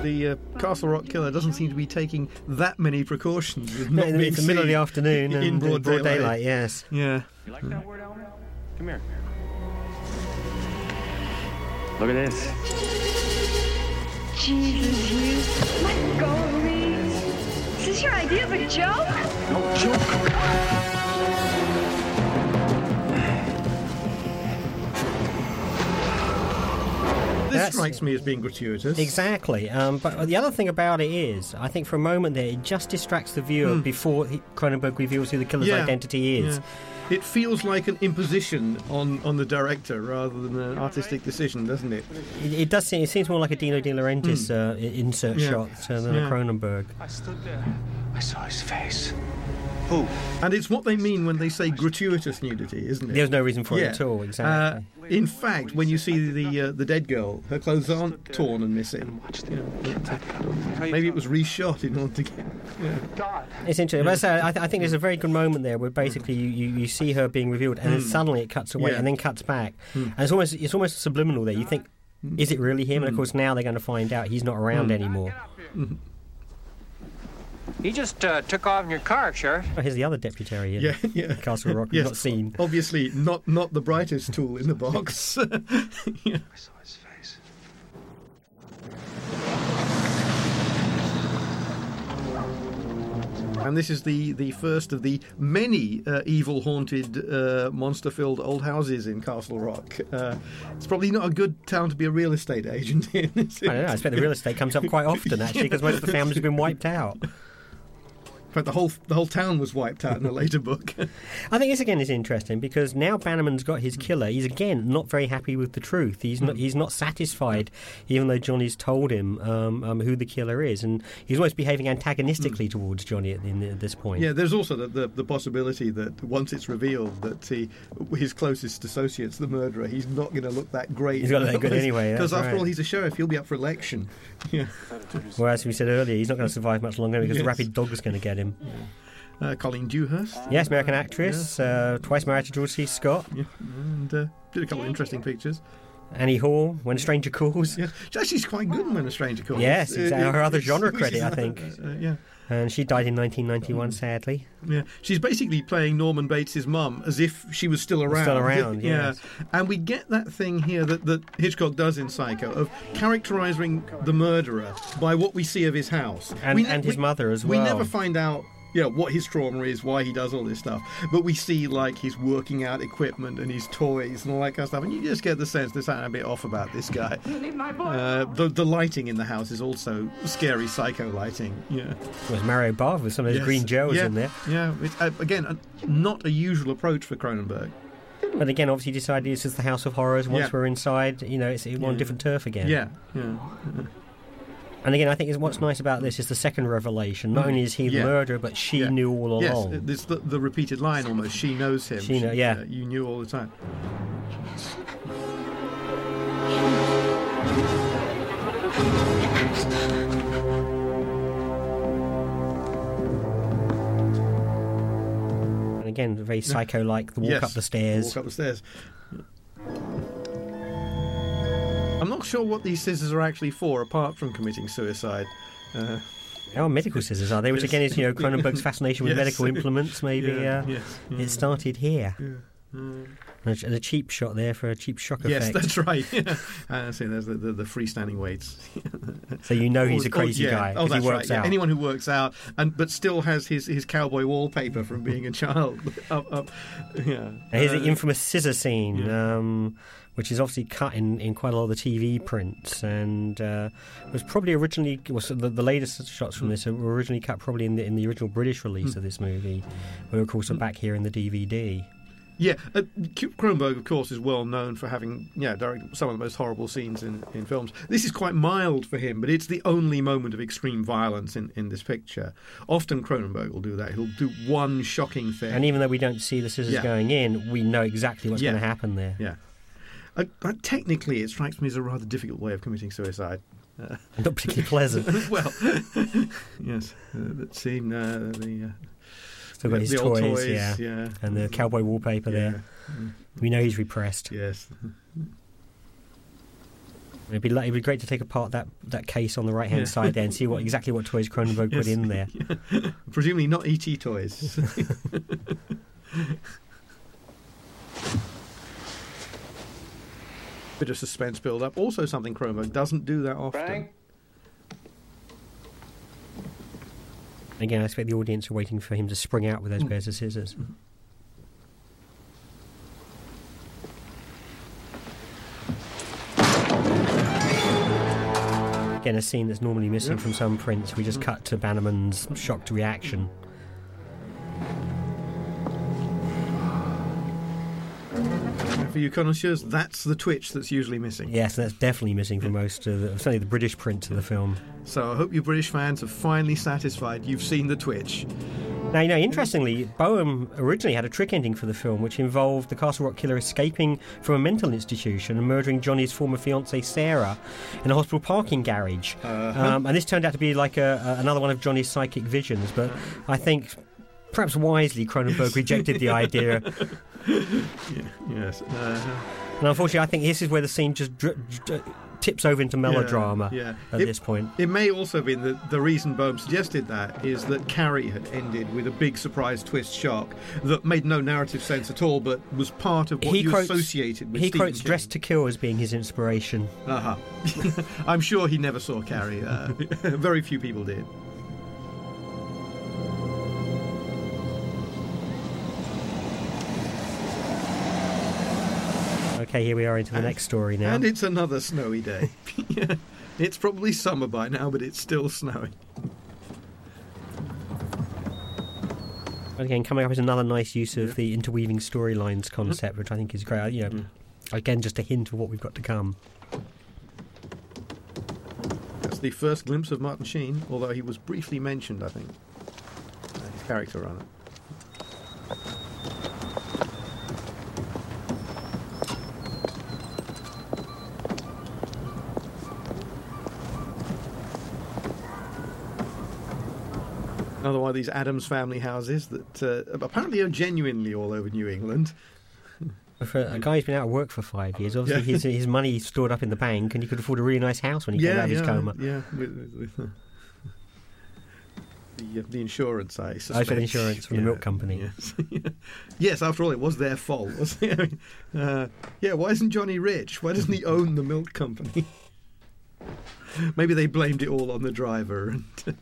the uh, Castle Rock killer doesn't seem to be taking that many precautions. Not it's the middle of the afternoon in broad, broad daylight. daylight. Yes. Yeah. You like that word, Alma? Come here. Look at this. Jesus, you. Let go of me. Is this your idea of a joke? No joke. This That's- strikes me as being gratuitous. Exactly. Um, but the other thing about it is, I think for a moment there, it just distracts the viewer Hmm. before he, Cronenberg reveals who the killer's Yeah, identity is. yeah. It feels like an imposition on, on the director rather than an artistic decision, doesn't it? It, it does seem, it seems more like a Dino De Laurentiis uh, insert. Yeah. shot uh, than Yeah. a Cronenberg. I stood there. I saw his face. Who? And it's what they mean when they say gratuitous nudity, isn't it? There's no reason for it at all, exactly. Uh, in fact, when you see the uh, the dead girl, her clothes aren't torn and missing. You know, maybe it was reshot in order to get. Yeah. It's interesting. But I, say, I, th- I think there's a very good moment there where basically you, you, you see her being revealed, and then Mm. suddenly it cuts away Yeah. and then cuts back, Mm. and it's almost it's almost subliminal there. You think, is it really him? And of course now they're going to find out he's not around Mm. anymore. He just uh, took off in your car, Sheriff. Oh, here's the other deputy in Yeah, yeah. Castle Rock. Yes, We've not seen. Obviously, not not the brightest tool in the box. Yeah. I saw his face. And this is the, the first of the many uh, evil haunted, uh, monster filled old houses in Castle Rock. Uh, it's probably not a good town to be a real estate agent in. Is I don't know. I expect the real estate comes up quite often actually because most of the families have been wiped out. In fact, the whole the whole town was wiped out in a later book. I think this again is interesting because now Bannerman's got his killer. He's again not very happy with the truth. He's not he's not satisfied, even though Johnny's told him um, um, who the killer is, and he's almost behaving antagonistically towards Johnny at, in, at this point. Yeah, there's also the, the, the possibility that once it's revealed that he, his closest associate's the murderer, he's not going to look that great. He's gotta look good anyway, Because that's after all, he's a sheriff. He'll be up for election. Yeah. Whereas we said earlier, he's not going to survive much longer because Yes. the rabid dog is going to get him. Uh, Colleen Dewhurst. Yes, American actress, uh, twice married to George C. Scott. Yeah, and uh, did a couple of interesting pictures. Annie Hall, When a Stranger Calls. Yeah, she's quite good in When a Stranger Calls. Yes, Uh. Her other genre credit, I uh, think. uh, yeah. And she died in 1991, sadly. Yeah, she's basically playing Norman Bates' mum as if she was still around. Still around, yeah. yes. And we get that thing here that, that Hitchcock does in Psycho of characterizing the murderer by what we see of his house. And- We and his we- mother as well. We never find out. Yeah, what his trauma is, why he does all this stuff, but we see like his working out equipment and his toys and all that kind of stuff, and you just get the sense there's something a bit off about this guy. Uh, the the lighting in the house is also scary psycho lighting. Yeah. Was Mario Bava with some of those Yes. green gels yeah, in there. Yeah, it's, uh, again, uh, not a usual approach for Cronenberg. But again, obviously decided this is the House of Horrors. Once Yeah. we're inside, you know, it's on Yeah. different turf again. Yeah, yeah. And again, I think is what's nice about this is the second revelation. Not only is he the Yeah. murderer, but she Yeah. knew all yes, along. it's the, the repeated line almost. She knows him. She know- yeah. uh, you knew all the time. And again, very psycho-like. The walk Yes, up the stairs. Walk up the stairs. I'm not sure what these scissors are actually for, apart from committing suicide. Uh, Oh, medical scissors are they? Which Yes. again is you know Cronenberg's fascination with Yes. medical implements. Maybe Yeah, uh, yes, yeah. it started here. Yeah. Mm. And a- cheap shot there for a cheap shock Yes, effect. that's right. Yeah. Uh, see, there's the, the, the freestanding weights. So you know he's a Oh, crazy yeah. guy Oh, that's works right. yeah. out. Anyone who works out and but still has his, his cowboy wallpaper from being a child. up, up, yeah. And here's Uh, the infamous scissor scene, um, which is obviously cut in, in quite a lot of the TV prints, and uh, was probably originally was the, the latest shots Hmm. from this were originally cut probably in the in the original British release of this movie, but of course are Hmm. back here in the DVD. Yeah, uh, Cronenberg, of course, is well known for having yeah directed some of the most horrible scenes in, in films. This is quite mild for him, but it's the only moment of extreme violence in, in this picture. Often Cronenberg will do that. He'll do one shocking thing. And even though we don't see the scissors Yeah. going in, we know exactly what's Yeah. going to happen there. Yeah. Uh, but technically, it strikes me as a rather difficult way of committing suicide. Uh, Not particularly pleasant. well, yes. Uh, that scene, uh, the. Uh, Still got his the old toys, yeah. yeah. and the cowboy wallpaper there. Mm. We know he's repressed. Yes. It'd be, like, it'd be great to take apart that, that case on the right hand Yeah. side there and see what exactly what toys Cronenberg put in there. Presumably not ET toys. Bit of suspense build up. Also, something Cronenberg doesn't do that often. Again, I expect the audience are waiting for him to spring out with those pairs of scissors. Again, a scene that's normally missing Yeah. from some prints. We just cut to Bannerman's shocked reaction. For you connoisseurs, that's the twitch that's usually missing. Yes, that's definitely missing from most of the, certainly the British print of the film. So I hope you British fans are finally satisfied you've seen the twitch. Now, you know, interestingly, Boam originally had a trick ending for the film, which involved the Castle Rock killer escaping from a mental institution and murdering Johnny's former fiancée Sarah in a hospital parking garage. Uh-huh. Um, and this turned out to be like a, a, another one of Johnny's psychic visions. But I think, perhaps wisely, Cronenberg rejected the idea. Yes. Uh-huh. And unfortunately, I think this is where the scene just tips over into melodrama Yeah, yeah. at It- this point. It may also have been that the reason Boam suggested that is that Carrie had ended with a big surprise twist shock that made no narrative sense at all, but was part of what you associated with he Stephen quotes King. Dressed to Kill as being his inspiration. Uh-huh. I'm sure he never saw Carrie. Uh, very few people did. Okay, here we are into the next story now. And it's another snowy day. Yeah. It's probably summer by now, but it's still snowing. Again, coming up is another nice use of the interweaving storylines concept, which I think is great. You know, mm. again, just a hint of what we've got to come. That's the first glimpse of Martin Sheen, although he was briefly mentioned, I think. His character on it. Another one of these Addams family houses that uh, apparently are genuinely all over New England. For a guy who's been out of work for five years, obviously Yeah. his, his money stored up in the bank, and he could afford a really nice house when he came out of his yeah, coma. Yeah, with, with, with, the, uh, the insurance, I I suspect. said insurance from the milk company. Yes. yes, after all, it was their fault. I mean, uh, yeah, why isn't Johnny rich? Why doesn't he own the milk company? Maybe they blamed it all on the driver, and,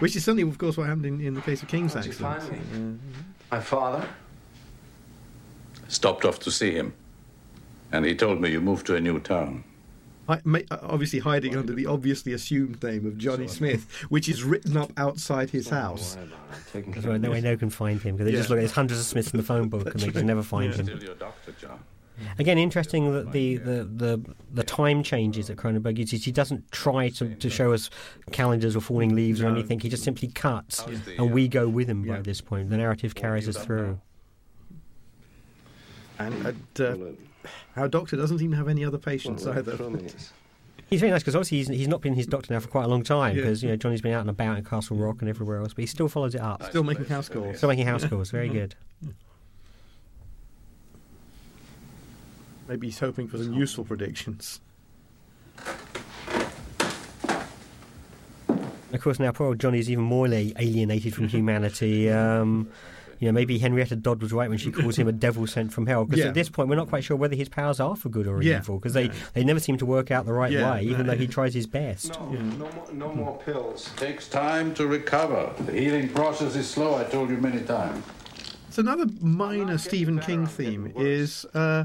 which is certainly, of course, what happened in, in the case of King's How'd you accident. find me? My father? Stopped off to see him. And he told me you moved to a new town. Hi- ma- uh, obviously hiding under the obviously assumed name of Johnny Smith, which is written up outside his house. That's why no way no can find him because they just Yeah. look. There's hundreds of Smiths in the phone book, and they just never find him. Still your doctor, John. Again, interesting that the, the, the, the time changes that Cronenberg uses. He doesn't try to, to show us calendars or falling leaves or anything. He just simply cuts, and we go with him by this point. The narrative carries us through. And uh, our doctor doesn't even have any other patients either. He's very nice because obviously he's, he's not been his doctor now for quite a long time Yeah. because you know Johnny's been out and about in Castle Rock and everywhere else, but he still follows it up. Still making house calls. Still making house calls. Very good. Maybe he's hoping for some useful predictions. Of course, now poor old Johnny's even more alienated from humanity. Um, you know, maybe Henrietta Dodd was right when she calls him a devil sent from hell. Because Yeah. at this point, we're not quite sure whether his powers are for good or Yeah. evil. Because they, Yeah. they never seem to work out the right Yeah, way, even no. though he tries his best. No, no, more, no more pills. Takes time to recover. The healing process is slow, I told you many times. So another minor Stephen King theme is uh,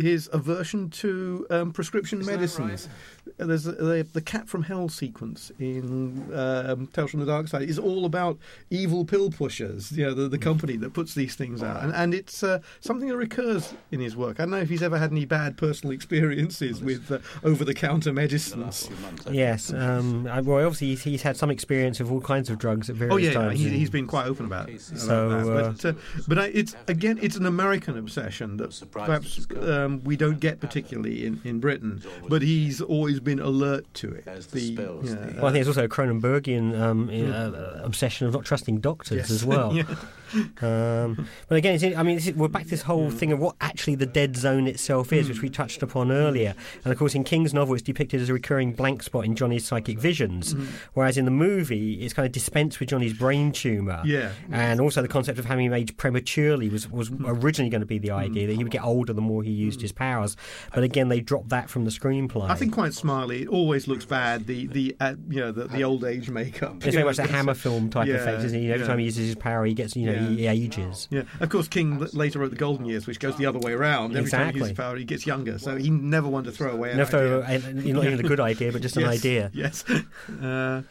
his aversion to um, prescription medicines. Uh, There's the, the cat from hell sequence in um, Tales from the Dark Side is all about evil pill pushers. You know, the, the company that puts these things out, and, and it's uh, something that recurs in his work. I don't know if he's ever had any bad personal experiences with uh, over-the-counter medicines. Yes. Um, I- well, obviously, he's, he's had some experience of all kinds of drugs at various Oh yeah, times. he, and- he's been quite open about, about So, that. But, uh, but I, it's again, it's an American obsession that perhaps um, we don't get particularly in, in Britain. But he's always been alert to it. The, yeah, Well, I think it's also a Cronenbergian um, uh, obsession of not trusting doctors Yes. as well. Yeah. Um, but again, it's, I mean, it's, we're back to this whole thing of what actually the dead zone itself is, which we hmm. touched upon earlier. And of course, in King's novel, it's depicted as a recurring blank spot in Johnny's psychic visions, hmm. whereas in the movie, it's kind of dispensed with Johnny's brain tumour. Yeah. And also the concept of having him age prematurely was, was hmm. originally going to be the idea that he would get older the more he used his powers. But again, they dropped that from the screenplay. I think quite smartly. It always looks bad. The the uh, you know the, the old age makeup. It's very much a hammer film type Yeah, effect, isn't it? Every yeah. time he uses his power, he gets, you know, he, he ages. Yeah, of course, King later wrote the Golden Years, which goes the other way around. Every time he Exactly. uses power, he gets younger. So he never wanted to throw away. an No, throw idea. a- not even a good idea, but just an idea. Yes. Uh,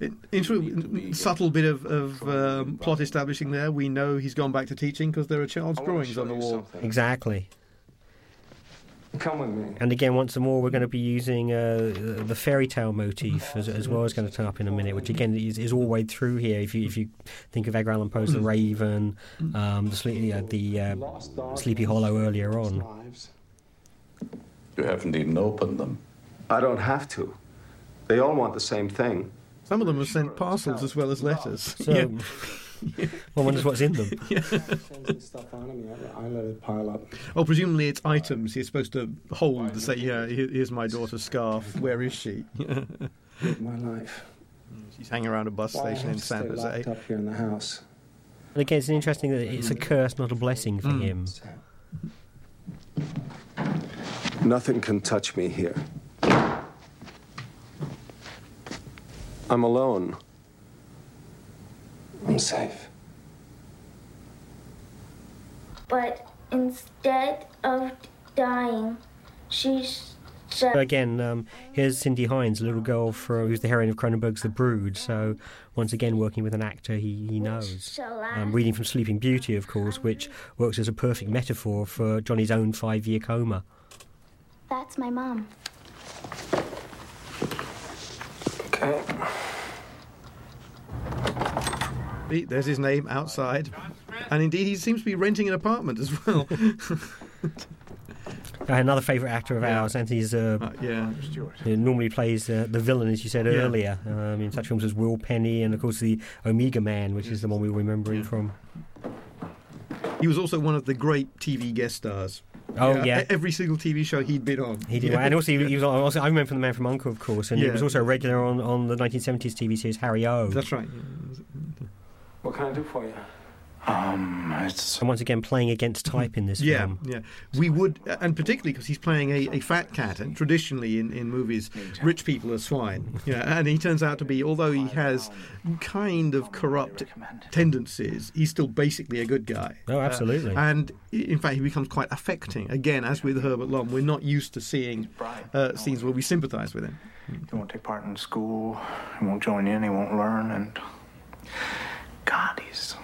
it- inter- subtle bit of, of um, plot establishing there. We know he's gone back to teaching because there are child's drawings on the wall. Exactly. Come with me. And again, once more, we're going to be using uh, the fairy tale motif as, as well as going to turn up in a minute, which again is, is all the way through here. If you if you think of Edgar Allan Poe's The Raven, um, the, sleep, uh, the uh, Sleepy Hollow earlier on. You haven't even opened them. I don't have to. They all want the same thing. Some of them have sent parcels as well as letters. So, one wonders what's in them. stuff on me. I, I let it pile up. Oh, presumably it's items he's supposed to hold to say, yeah, here's my daughter's scarf. Where is she? My life. She's hanging around a bus Why station in San Jose. locked up here in the house. And again, it's interesting that it's a curse, not a blessing for Mm. him. Nothing can touch me here. I'm alone. I'm safe. But instead of dying, she said, So again, um, here's Cindy Hinds, a little girl for, who's the heroine of Cronenberg's The Brood. So once again, working with an actor he, he knows. shall Um, reading from Sleeping Beauty, of course, which works as a perfect metaphor for Johnny's own five-year coma. That's my mom. Okay. See, There's his name outside. And indeed, he seems to be renting an apartment as well. Uh, another favourite actor of ours, Anthony Zerbe. Uh, yeah. Who normally plays uh, the villain, as you said Yeah. earlier, um, in such films as Will Penny and, of course, the Omega Man, which is the one we remember him from. He was also one of the great TV guest stars. Oh, yeah. e- Every single TV show he'd been on. He did, Yeah. and also he, he was. on- Also, I remember from The Man from Uncle, of course, and he was also a regular on, on the 1970s TV series Harry O. That's right. What can I do for you? Um, it's. And once again, playing against type in this Yeah, film. yeah. We would, and particularly because he's playing a, a fat cat, and traditionally in, in movies, rich people are swine. Yeah, and he turns out to be, although he has kind of corrupt tendencies, he's still basically a good guy. Oh, absolutely. Uh, and in fact, he becomes quite affecting. Again, as with Herbert Lom, we're not used to seeing uh, scenes where we sympathise with him. He won't take part in school. He won't join in. He won't learn. And God, he's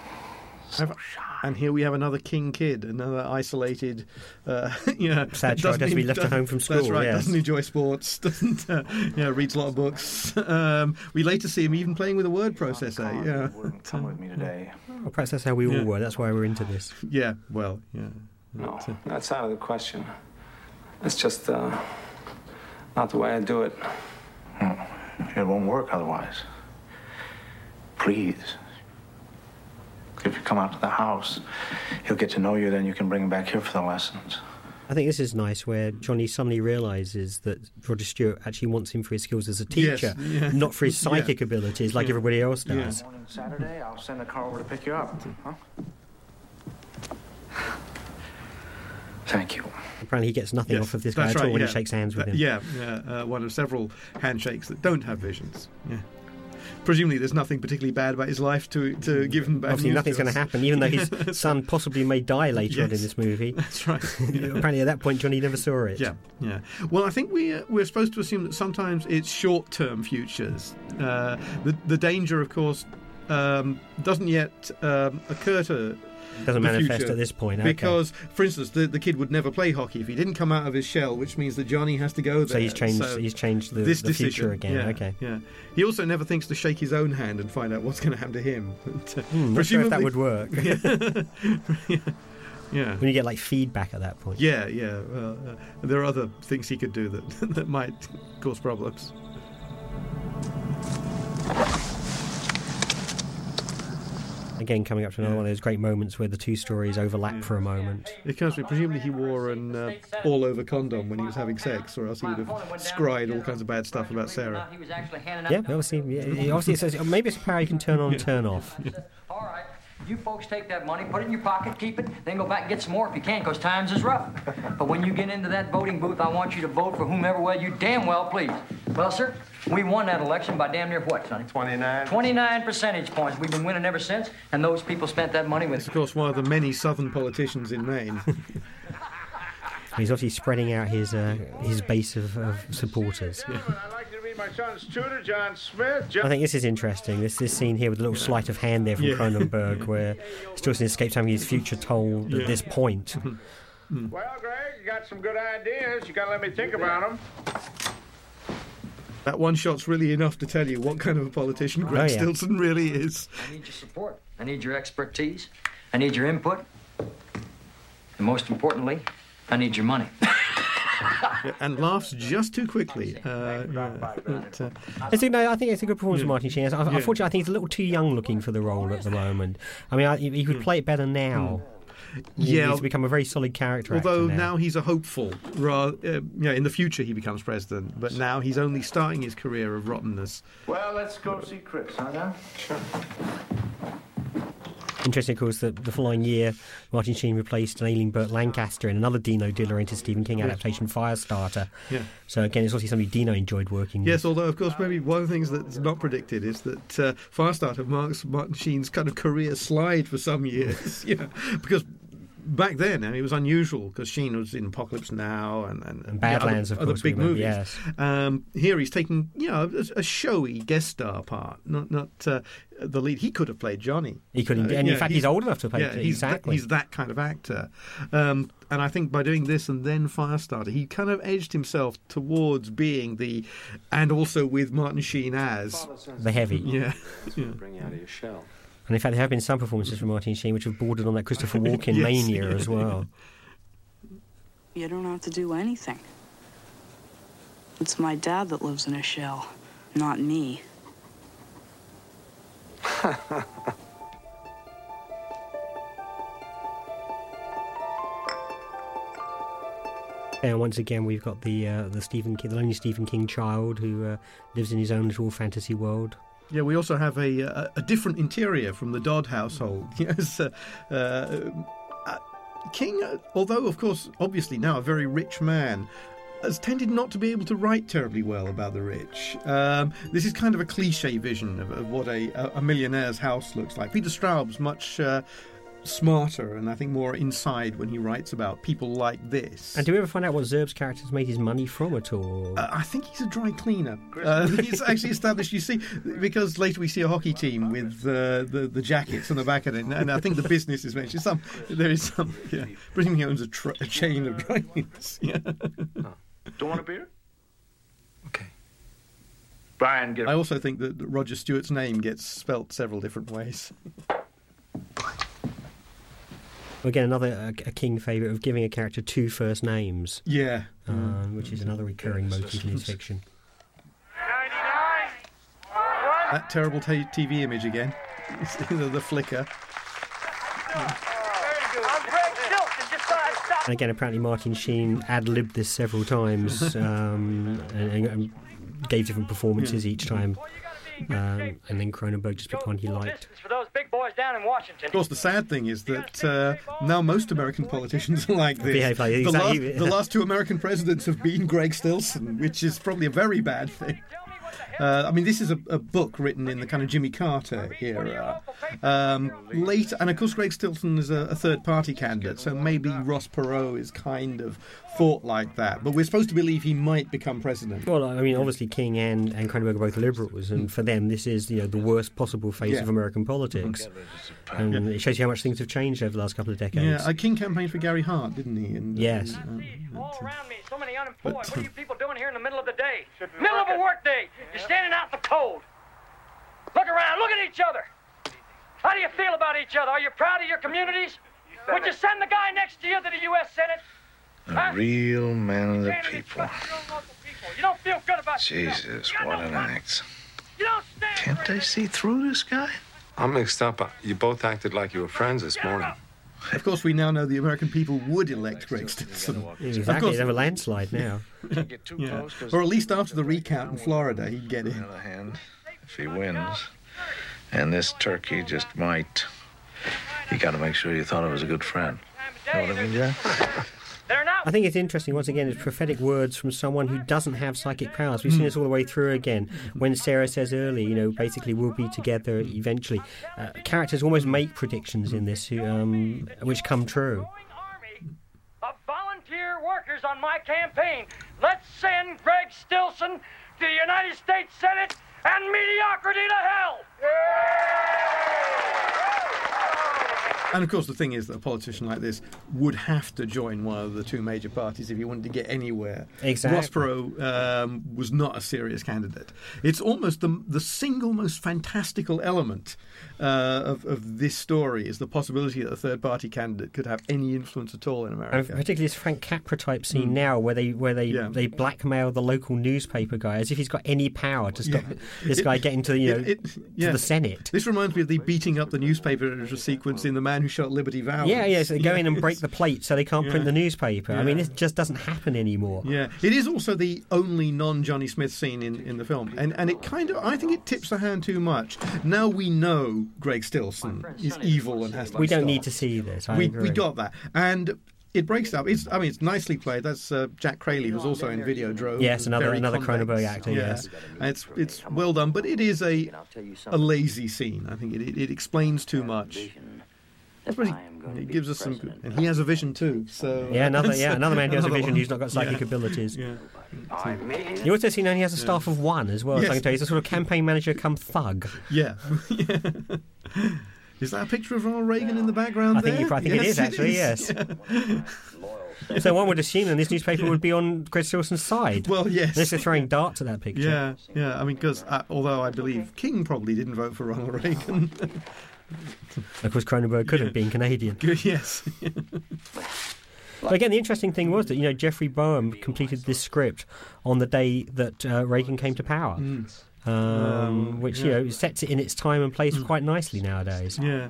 so shy. And here we have another king kid, another isolated, uh, you know, Sad child doesn't has to be left at home from That's school, right. yes. Doesn't enjoy sports. Doesn't, uh, you know, reads a lot of books. Um, we later see him even playing with a word processor. Yeah. wouldn't come with me today. Well, perhaps that's how we all Yeah. were. That's why we're into this. Yeah. Well. Yeah. No, that's out of the question. It's just uh, not the way I do it. It won't work otherwise. Please. If you come out to the house, he'll get to know you. Then you can bring him back here for the lessons. I think this is nice where Johnny suddenly realises that Roger Stewart actually wants him for his skills as a Yes, teacher, yeah. not for his Yeah. psychic abilities like Yeah. everybody else does. Morning Saturday, I'll send a car over to pick you up. Huh? Thank you. Apparently, he gets nothing Yes, off of this guy that's at all when yeah. he shakes hands with Uh, him. Yeah, yeah. Uh, one of several handshakes that don't have visions. Yeah. Presumably, there's nothing particularly bad about his life to to give him bad Obviously, nothing's going to happen, even though his son possibly may die later on in this movie. That's right. Apparently, at that point, Johnny never saw it. Yeah, yeah. Well, I think we uh, we're supposed to assume that sometimes it's short-term futures. Uh, the the danger, of course, um, doesn't yet um, occur to. Doesn't manifest future. at this point, okay. Because, for instance, the, the kid would never play hockey if he didn't come out of his shell, which means that Johnny has to go there. So he's changed- he's changed the- this the future again, yeah, okay. Yeah. He also never thinks to shake his own hand and find out what's going to happen to him. Hmm, not sure if that would work. yeah. yeah. When you get like feedback at that point. Yeah, yeah. Well, uh, there are other things he could do that that might cause problems. Again, coming up to another one of those great moments where the two stories overlap for a moment. It comes with presumably he wore an uh, all-over condom when he was having sex, or else he would have scried all kinds of bad stuff about Sarah. Yeah, obviously, yeah, obviously it says, maybe it's a power you can turn on and turn off. All right. You folks take that money, put it in your pocket, keep it, then go back and get some more if you can, because times is rough. But when you get into that voting booth, I want you to vote for whomever well you damn well please. Well, sir, we won that election by damn near what, Sonny? 29. 29 percentage points. We've been winning ever since, and those people spent that money with. Of course, one of the many southern politicians in Maine. He's obviously spreading out his uh, his base of, of supporters. I'd like to meet my son's tutor, John Smith. John- I think this is interesting. This this scene here with a little sleight of hand there from Yeah. Cronenberg, where Stilson escapes having his future told at this point. Well, Greg, you got some good ideas. You got to let me think about them. That one shot's really enough to tell you what kind of a politician Greg Oh, yeah. Stilson really is. I need your support. I need your expertise. I need your input. And most importantly, I need your money. And laughs just too quickly. Uh, yeah, but, uh, It's a, no, I think it's a good performance Yeah. from Martin Sheen. I- Yeah. Unfortunately, I think he's a little too young looking for the role at the moment. I mean, I, he he could play it better now. He- Yeah. he's become a very solid character. Although actor now. he's a hopeful, ra- uh, yeah, in the future he becomes president, but now he's only starting his career of rottenness. Well, let's go see Chris, huh, now? Sure. Interesting, of course, that the following year, Martin Sheen replaced an ailing Burt Lancaster in another Dino De Laurentiis Stephen King adaptation, Firestarter. Yeah. So again, it's obviously something Dino enjoyed working with. Yes, although of course maybe one of the things that's not predicted is that uh, Firestarter marks Martin Sheen's kind of career slide for some years. yeah, because back then I mean, it was unusual because Sheen was in Apocalypse Now and and, And Badlands, other, of other course, we big movies. yes. Um, here he's taking you know a, a showy guest star part, not not uh, the lead. He could have played Johnny. He could indeed- and in fact, he's old enough to play- Yeah, he's that- exactly. he's that kind of actor. Um, and I think by doing this and then Firestarter, he kind of edged himself towards being the, and also with Martin Sheen as The heavy. Yeah. yeah. Bring you out of your shell. And in fact, there have been some performances from Martin Sheen which have bordered on that Christopher Walken Yes. mania as well. You don't have to do anything. It's my dad that lives in a shell, not me. And once again, we've got the uh, the Stephen King, the lonely Stephen King child who uh, lives in his own little fantasy world. Yeah, we also have a, a, a different interior from the Dodd household. Yes, uh, uh, uh, King, uh, although of course, obviously now a very rich man, has tended not to be able to write terribly well about the rich. Um, this is kind of a cliche vision of, of what a, a millionaire's house looks like. Peter Straub's much uh, smarter and I think more inside when he writes about people like this. And do we ever find out what Zerbe's character's made his money from at all? Uh, I think he's a dry cleaner. Uh, he's actually established. You see, because later we see a hockey team with uh, the the jackets on the back of it, and I think the business is mentioned. Some there is some. Yeah, Brittany owns a, tr- a chain of dry cleaners. Yeah. Don't want a beer? Okay. Brian, get I also think that Roger Stewart's name gets spelt several different ways. Again, another uh, a King favourite of giving a character two first names. Yeah. uh, which is another recurring motif in his fiction. That terrible ta TV image again. the, the flicker. And again, apparently Martin Sheen ad libbed this several times um, and, and gave different performances each time. Um, and then Cronenberg just picked one he liked. For those big boys down in Washington. Of course, the sad thing is that uh, now most American politicians are like this. Behave like- the, exactly. last, the last two American presidents have been Greg Stilson, which is probably a very bad thing. Uh, I mean, this is a, a book written in the kind of Jimmy Carter era. Um, late, and of course, Greg Stilson is a, a third-party candidate, so maybe Ross Perot is kind of thought like that. But we're supposed to believe he might become president. Well, I mean, obviously King and, and Cronenberg are both liberals, and for them, this is you know the worst possible phase Yeah. of American politics. And it shows you how much things have changed over the last couple of decades. Yeah, uh, King campaigned for Gary Hart, didn't he? And, Yes. and, uh, All around me, so many unemployed. But, what are you people doing here in the middle of the day? Middle of a work day. You're standing out in the cold. Look around. Look at each other. How do you feel about each other? Are you proud of your communities? Would you send the guy next to you to the U.S. Senate? A real man of the people. trust your own local people. You don't feel good about. Jesus, what an act. You don't stand Can't for they see through this guy? I'm mixed up. Uh, you both acted like you were friends this morning. Of course, we now know the American people would elect Greg Stilson. Exactly, they have a landslide now. yeah. Or at least after the recount in Florida, he'd get in. On the other hand, if he wins, and this turkey just might, you got to make sure you thought it was a good friend. You know what I mean, Jack? I think it's interesting, once again, it's prophetic words from someone who doesn't have psychic powers. We've seen this all the way through again. When Sarah says early, you know, basically we'll be together eventually. Uh, characters almost make predictions in this um, which come true. Of volunteer workers on my campaign, let's send Greg Stilson to the United States Senate and mediocrity to hell! And of course, the thing is that a politician like this would have to join one of the two major parties if he wanted to get anywhere. Exactly. Ross Perot um, was not a serious candidate. It's almost the, the single most fantastical element uh, of, of this story is the possibility that a third party candidate could have any influence at all in And America. particularly this Frank Capra type scene Mm. now, where they where they, Yeah. they blackmail the local newspaper guy as if he's got any power to stop Yeah. this It- guy getting to you know it- it- to the Senate. This reminds me of the beating up the newspaper editor sequence in The Man Who Shot Liberty Valance. Yeah, yeah. So they go in and break the plate so they can't print the newspaper. I mean, Yeah. this just doesn't happen anymore. Yeah, it is also the only non Johnny Smith scene in, in the film, and and it kind of I think it tips the hand too much. Now we know Greg Stilson is evil and has to. We don't need to see this. I we agree. we got that, and it breaks up. It's I mean it's nicely played. That's uh, Jack Creley who's also in Video Videodrome. Yes, another- another. Cronenberg actor, Yeah. yes. And it's it's well done, but it is a a lazy scene. I think it it, it explains too much. But he, he gives us some, good, and he has a vision too. So Yeah, another yeah, another man who has a vision one. who's not got psychic Yeah. abilities. Yeah. You also see now he has a staff of one as well. So I Yes. can tell you, he's a sort of campaign manager come thug. Yeah. Is that a picture of Ronald Reagan in the background I think, there? you, I think it Yes, is actually. Yes. so one would assume then this newspaper would be on Chris Stilson's side. Well, yes. Unless they're throwing darts at that picture. Yeah, yeah. I mean, because uh, although I believe King probably didn't vote for Ronald Reagan. Of course, Cronenberg could have been Canadian. yes. But again, the interesting thing was that you know Jeffrey Boam completed this script on the day that uh, Reagan came to power, Mm. um, Um, which yeah. Mm. you know sets it in its time and place quite nicely nowadays. Yeah.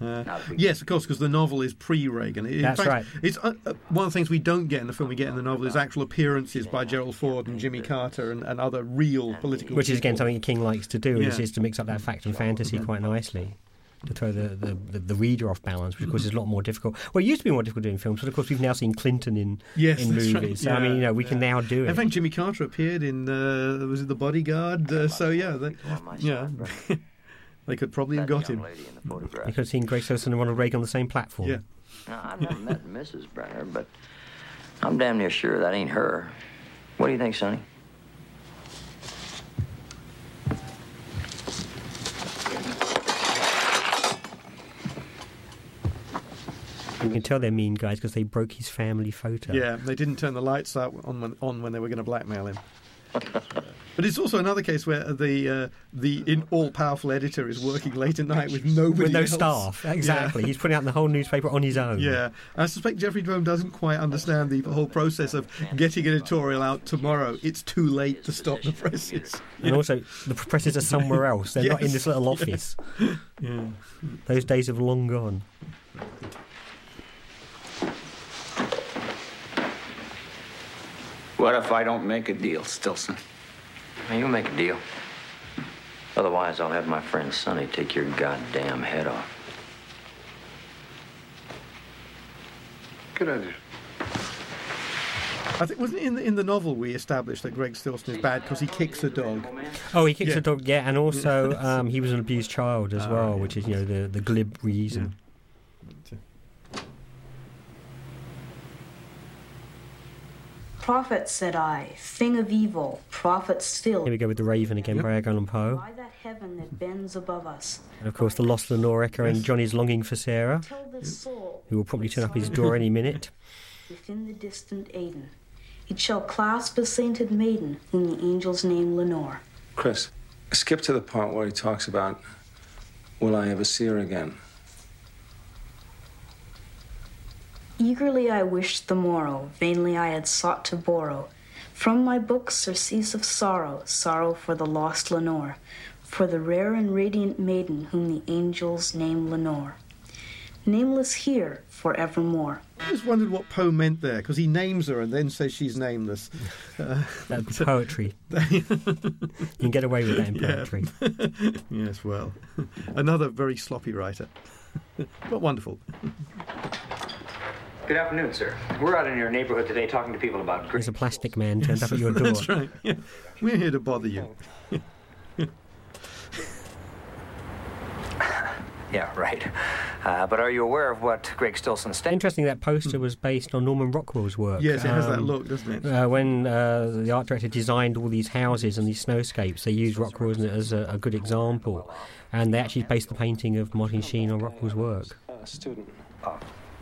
Uh, yes, of course, because the novel is pre-Reagan. In That's fact, right. It's uh, uh, one of the things we don't get in the film. We get in the novel is actual appearances by Gerald Ford and Jimmy Carter and, and other real political. Which is again people. something King likes to do, is, is to mix up that fact and fantasy quite nicely. To throw the, the, the, the reader off balance, which of course is a lot more difficult. Well, it used to be more difficult doing films, but of course we've now seen Clinton in Yes, in movies. right. So I mean, you know, we can now do it. In fact, Jimmy Carter appeared in uh, was it The Bodyguard? Uh, so yeah, they, yeah, they could probably have got him. You could have seen Grace Stilson and Ronald Reagan on the same platform. Yeah. Now, I've never met Mrs. Brenner, but I'm damn near sure that ain't her. What do you think, Sonny? You can tell they're mean guys because they broke his family photo. Yeah, they didn't turn the lights out on when, on when they were going to blackmail him. But it's also another case where the uh, the in all powerful editor is working late at night with nobody With no else. staff, exactly. Yeah. He's putting out the whole newspaper on his own. Yeah, I suspect Jeffrey Drome doesn't quite understand the whole process of getting an editorial out tomorrow. It's too late to stop the presses. And also, the presses are somewhere else. They're not in this little office. Yeah. Those days have long gone. What if I don't make a deal, Stilson? Now, you make a deal. Otherwise, I'll have my friend Sonny take your goddamn head off. Good idea. I think wasn't in the, in the novel we established that Greg Stilson is bad because he kicks a dog. Oh, he kicks Yeah. a dog, yeah, and also um, he was an abused child as well, yeah. which is, you know, the, the glib reason. Prophet, said I, thing of evil, prophet still. Here we go with The Raven again by Edgar Allan Poe. By that heaven that bends above us, And of course, the lost Lenore Echo and Johnny's longing for Sarah, soul who will probably turn up his door any minute. within the distant Aidenn. It shall clasp a sainted maiden whom the angel's name Lenore. Chris, skip to the part where he talks about, will I ever see her again? Eagerly I wished the morrow, vainly I had sought to borrow from my book surcease of sorrow, sorrow for the lost Lenore. for the rare and radiant maiden whom the angels name Lenore. Nameless here forevermore. I just wondered what Poe meant there because he names her and then says she's nameless. Uh, That's poetry. you can get away with that in Yeah. poetry. yes, well, another very sloppy writer, but wonderful. Good afternoon, sir. We're out in your neighborhood today talking to people about There's a plastic man turned up at your door. That's right. Yeah. We're here to bother you. Yeah, right. Uh, but are you aware of what Greg Stilson stated? Interesting that poster was based on Norman Rockwell's work. Yes, it has that Um, look, doesn't it? Uh, when uh, the art director designed all these houses and these snowscapes, they used Rockwell as, as a, a good example, and they actually based the painting of Martin Sheen on Rockwell's work. student. Oh,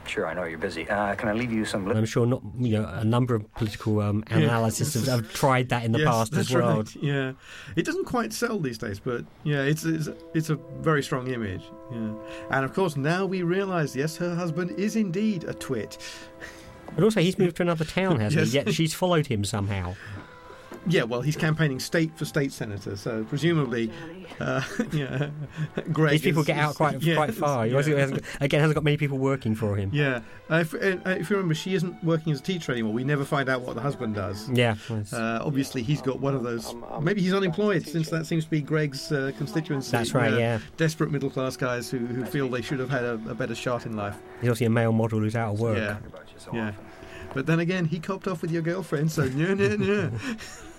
sure, I know you're busy. Uh, can I leave you some... And I'm sure not, you know, a number of political um, Yeah. analysts have, have tried that in the Yes, past as well. Right. Yeah, it doesn't quite sell these days, but yeah, it's it's, it's a very strong image. Yeah, and of course now we realise, yes, her husband is indeed a twit. But also, he's moved to another town, hasn't Yes. he? Yet she's followed him somehow. Yeah, well, he's campaigning state for state senator, so presumably, uh, yeah, Greg. These people is- get out quite yes, quite far. He yeah. hasn't- again, hasn't got many people working for him. Yeah, uh, if, uh, if you remember, she isn't working as a teacher anymore. We never find out what the husband does. Yeah. Uh, obviously, he's got one of those. Maybe he's unemployed, since that seems to be Greg's uh, constituency. That's right, uh, yeah. Desperate middle class guys who, who feel they should have had a, a better shot in life. He's obviously a male model who's out of work. Yeah, yeah. But then again, he copped off with your girlfriend, so yeah, yeah, yeah.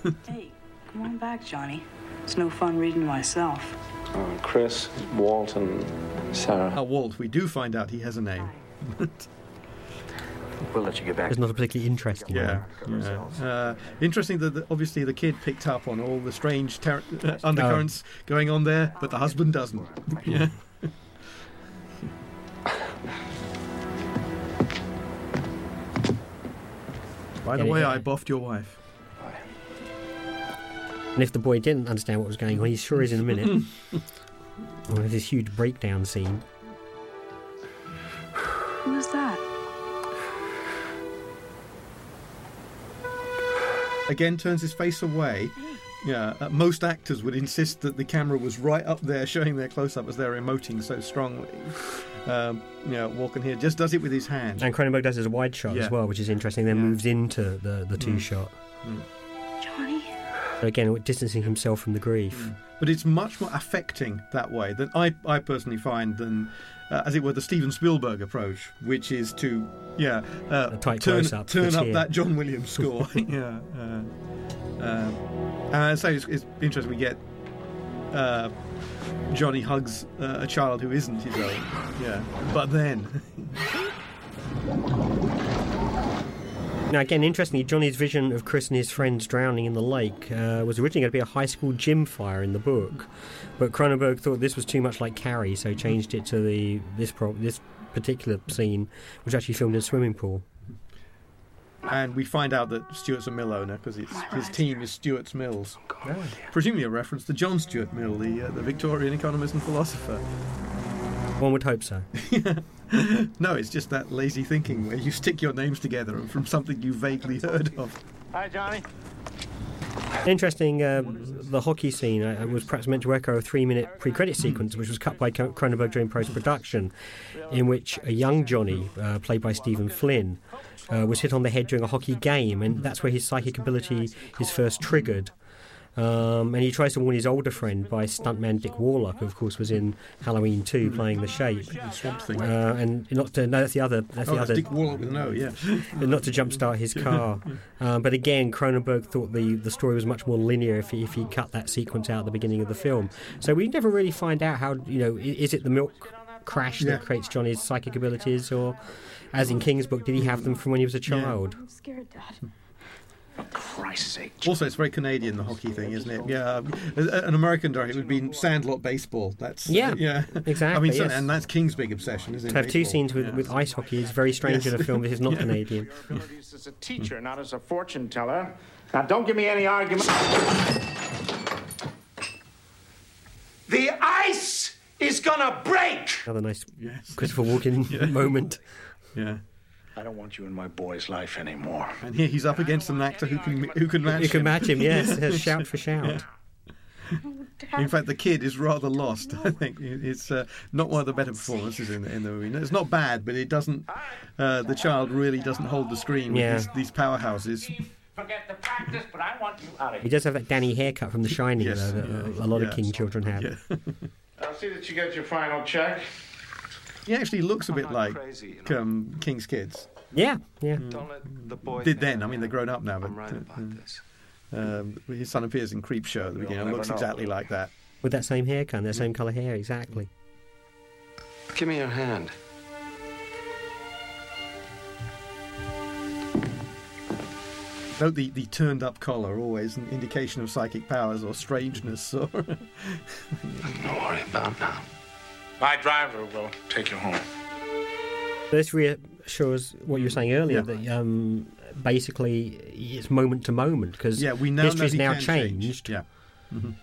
Hey, come on back, Johnny. It's no fun reading myself. Uh, Chris, Walt, and Sarah. Oh, Walt, we do find out he has a name. We'll let you get back. It's not a particularly interesting Yeah, yeah. Uh, interesting that the, obviously the kid picked up on all the strange ter- uh, undercurrents going on there, but the husband doesn't. Yeah. By the way. I boffed your wife. And if the boy didn't understand what was going on, he sure is in a minute. we'll this huge breakdown scene. Who was that? Again, turns his face away. Yeah, uh, most actors would insist that the camera was right up there, showing their close-up as they're emoting so strongly. Um, you know, Walken here just does it with his hand. And Cronenberg does it as a wide shot Yeah. as well, which is interesting. Then moves into the, the two Mm. shot. Mm. Johnny? Again, distancing himself from the grief. but it's much more affecting that way than I, I personally find than, uh, as it were, the Steven Spielberg approach, which is to, yeah, uh, tight turn, close-up, turn up that John Williams score. yeah. Uh, uh, and so it's, it's interesting we get uh, Johnny hugs uh, a child who isn't his own. Yeah, but then. Now, again, interestingly, Johnny's vision of Chris and his friends drowning in the lake uh, was originally going to be a high school gym fire in the book, but Cronenberg thought this was too much like Carrie, so changed it to the this pro- this particular scene, which actually filmed in a swimming pool. And we find out that Stuart's a mill owner because his team is Stuart's Mills. Presumably a reference to John Stuart Mill, the, uh, the Victorian economist and philosopher. One would hope so. no, it's just that lazy thinking where you stick your names together from something you vaguely heard of. Hi, Johnny. Interesting, uh, the hockey scene uh, was perhaps meant to echo a three minute pre credit sequence, which was cut by Co- Cronenberg during post production, in which a young Johnny, uh, played by Stephen Flynn, uh, was hit on the head during a hockey game, and that's where his psychic ability is first triggered. Um, and he tries to warn his older friend by stuntman Dick Warlock, who of course was in Halloween 2 playing the Shape. Swamp Thing. Uh, and not to, no, that's the other. That's Oh, the that's other. Dick Warlock with an O, yeah. not to jumpstart his car. Um, but again, Cronenberg thought the, the story was much more linear if he, if he cut that sequence out at the beginning of the film. So we never really find out how, you know, is it the milk crash Yeah. that creates Johnny's psychic abilities, or as in King's book, did he have them from when he was a child? I'm scared, Dad. For Christ's sake. Also, it's very Canadian, the hockey thing, isn't it? Yeah, um, an American director would be Sandlot baseball. That's Yeah, yeah, exactly, I mean, so- yes. and that's King's big obsession, isn't it? To have two baseball? scenes with, Yeah. with ice hockey is very strange Yes. in a film that is not Yeah. Canadian. Abilities as a teacher, not as a fortune teller. Now, don't give me any argument. The ice is gonna break! Another nice Christopher Walken moment. Yeah. I don't want you in my boy's life anymore. And here he's up against an actor who can who can match You can him. match him, yes, Yeah. shout for shout. In fact, the kid is rather lost. I think it's uh, not one of the better performances in the, in the movie. It's not bad, but it doesn't. Uh, the child really doesn't hold the screen with Yeah. these, these powerhouses. Forget the practice, but I want you out of He does have that Danny haircut from The Shining, Yes, though, that yeah, a lot yeah. of King children have. I'll see that you get your final check. He actually looks a bit like um, King's Kids. Yeah, yeah. Don't let the boy Did then. I mean, they're grown up now, but I'm right uh, about this. um, his son appears in Creep Show at the beginning. and never looks know. exactly like that. With that same haircut and that same colour hair, exactly. Give me your hand. Note the, the turned up collar, always an indication of psychic powers or strangeness. Or Don't worry about now. My driver will take you home. This reassures what you were saying earlier that um, basically it's moment to moment because yeah, we now know history's now can change. changed. Yeah. Mhm.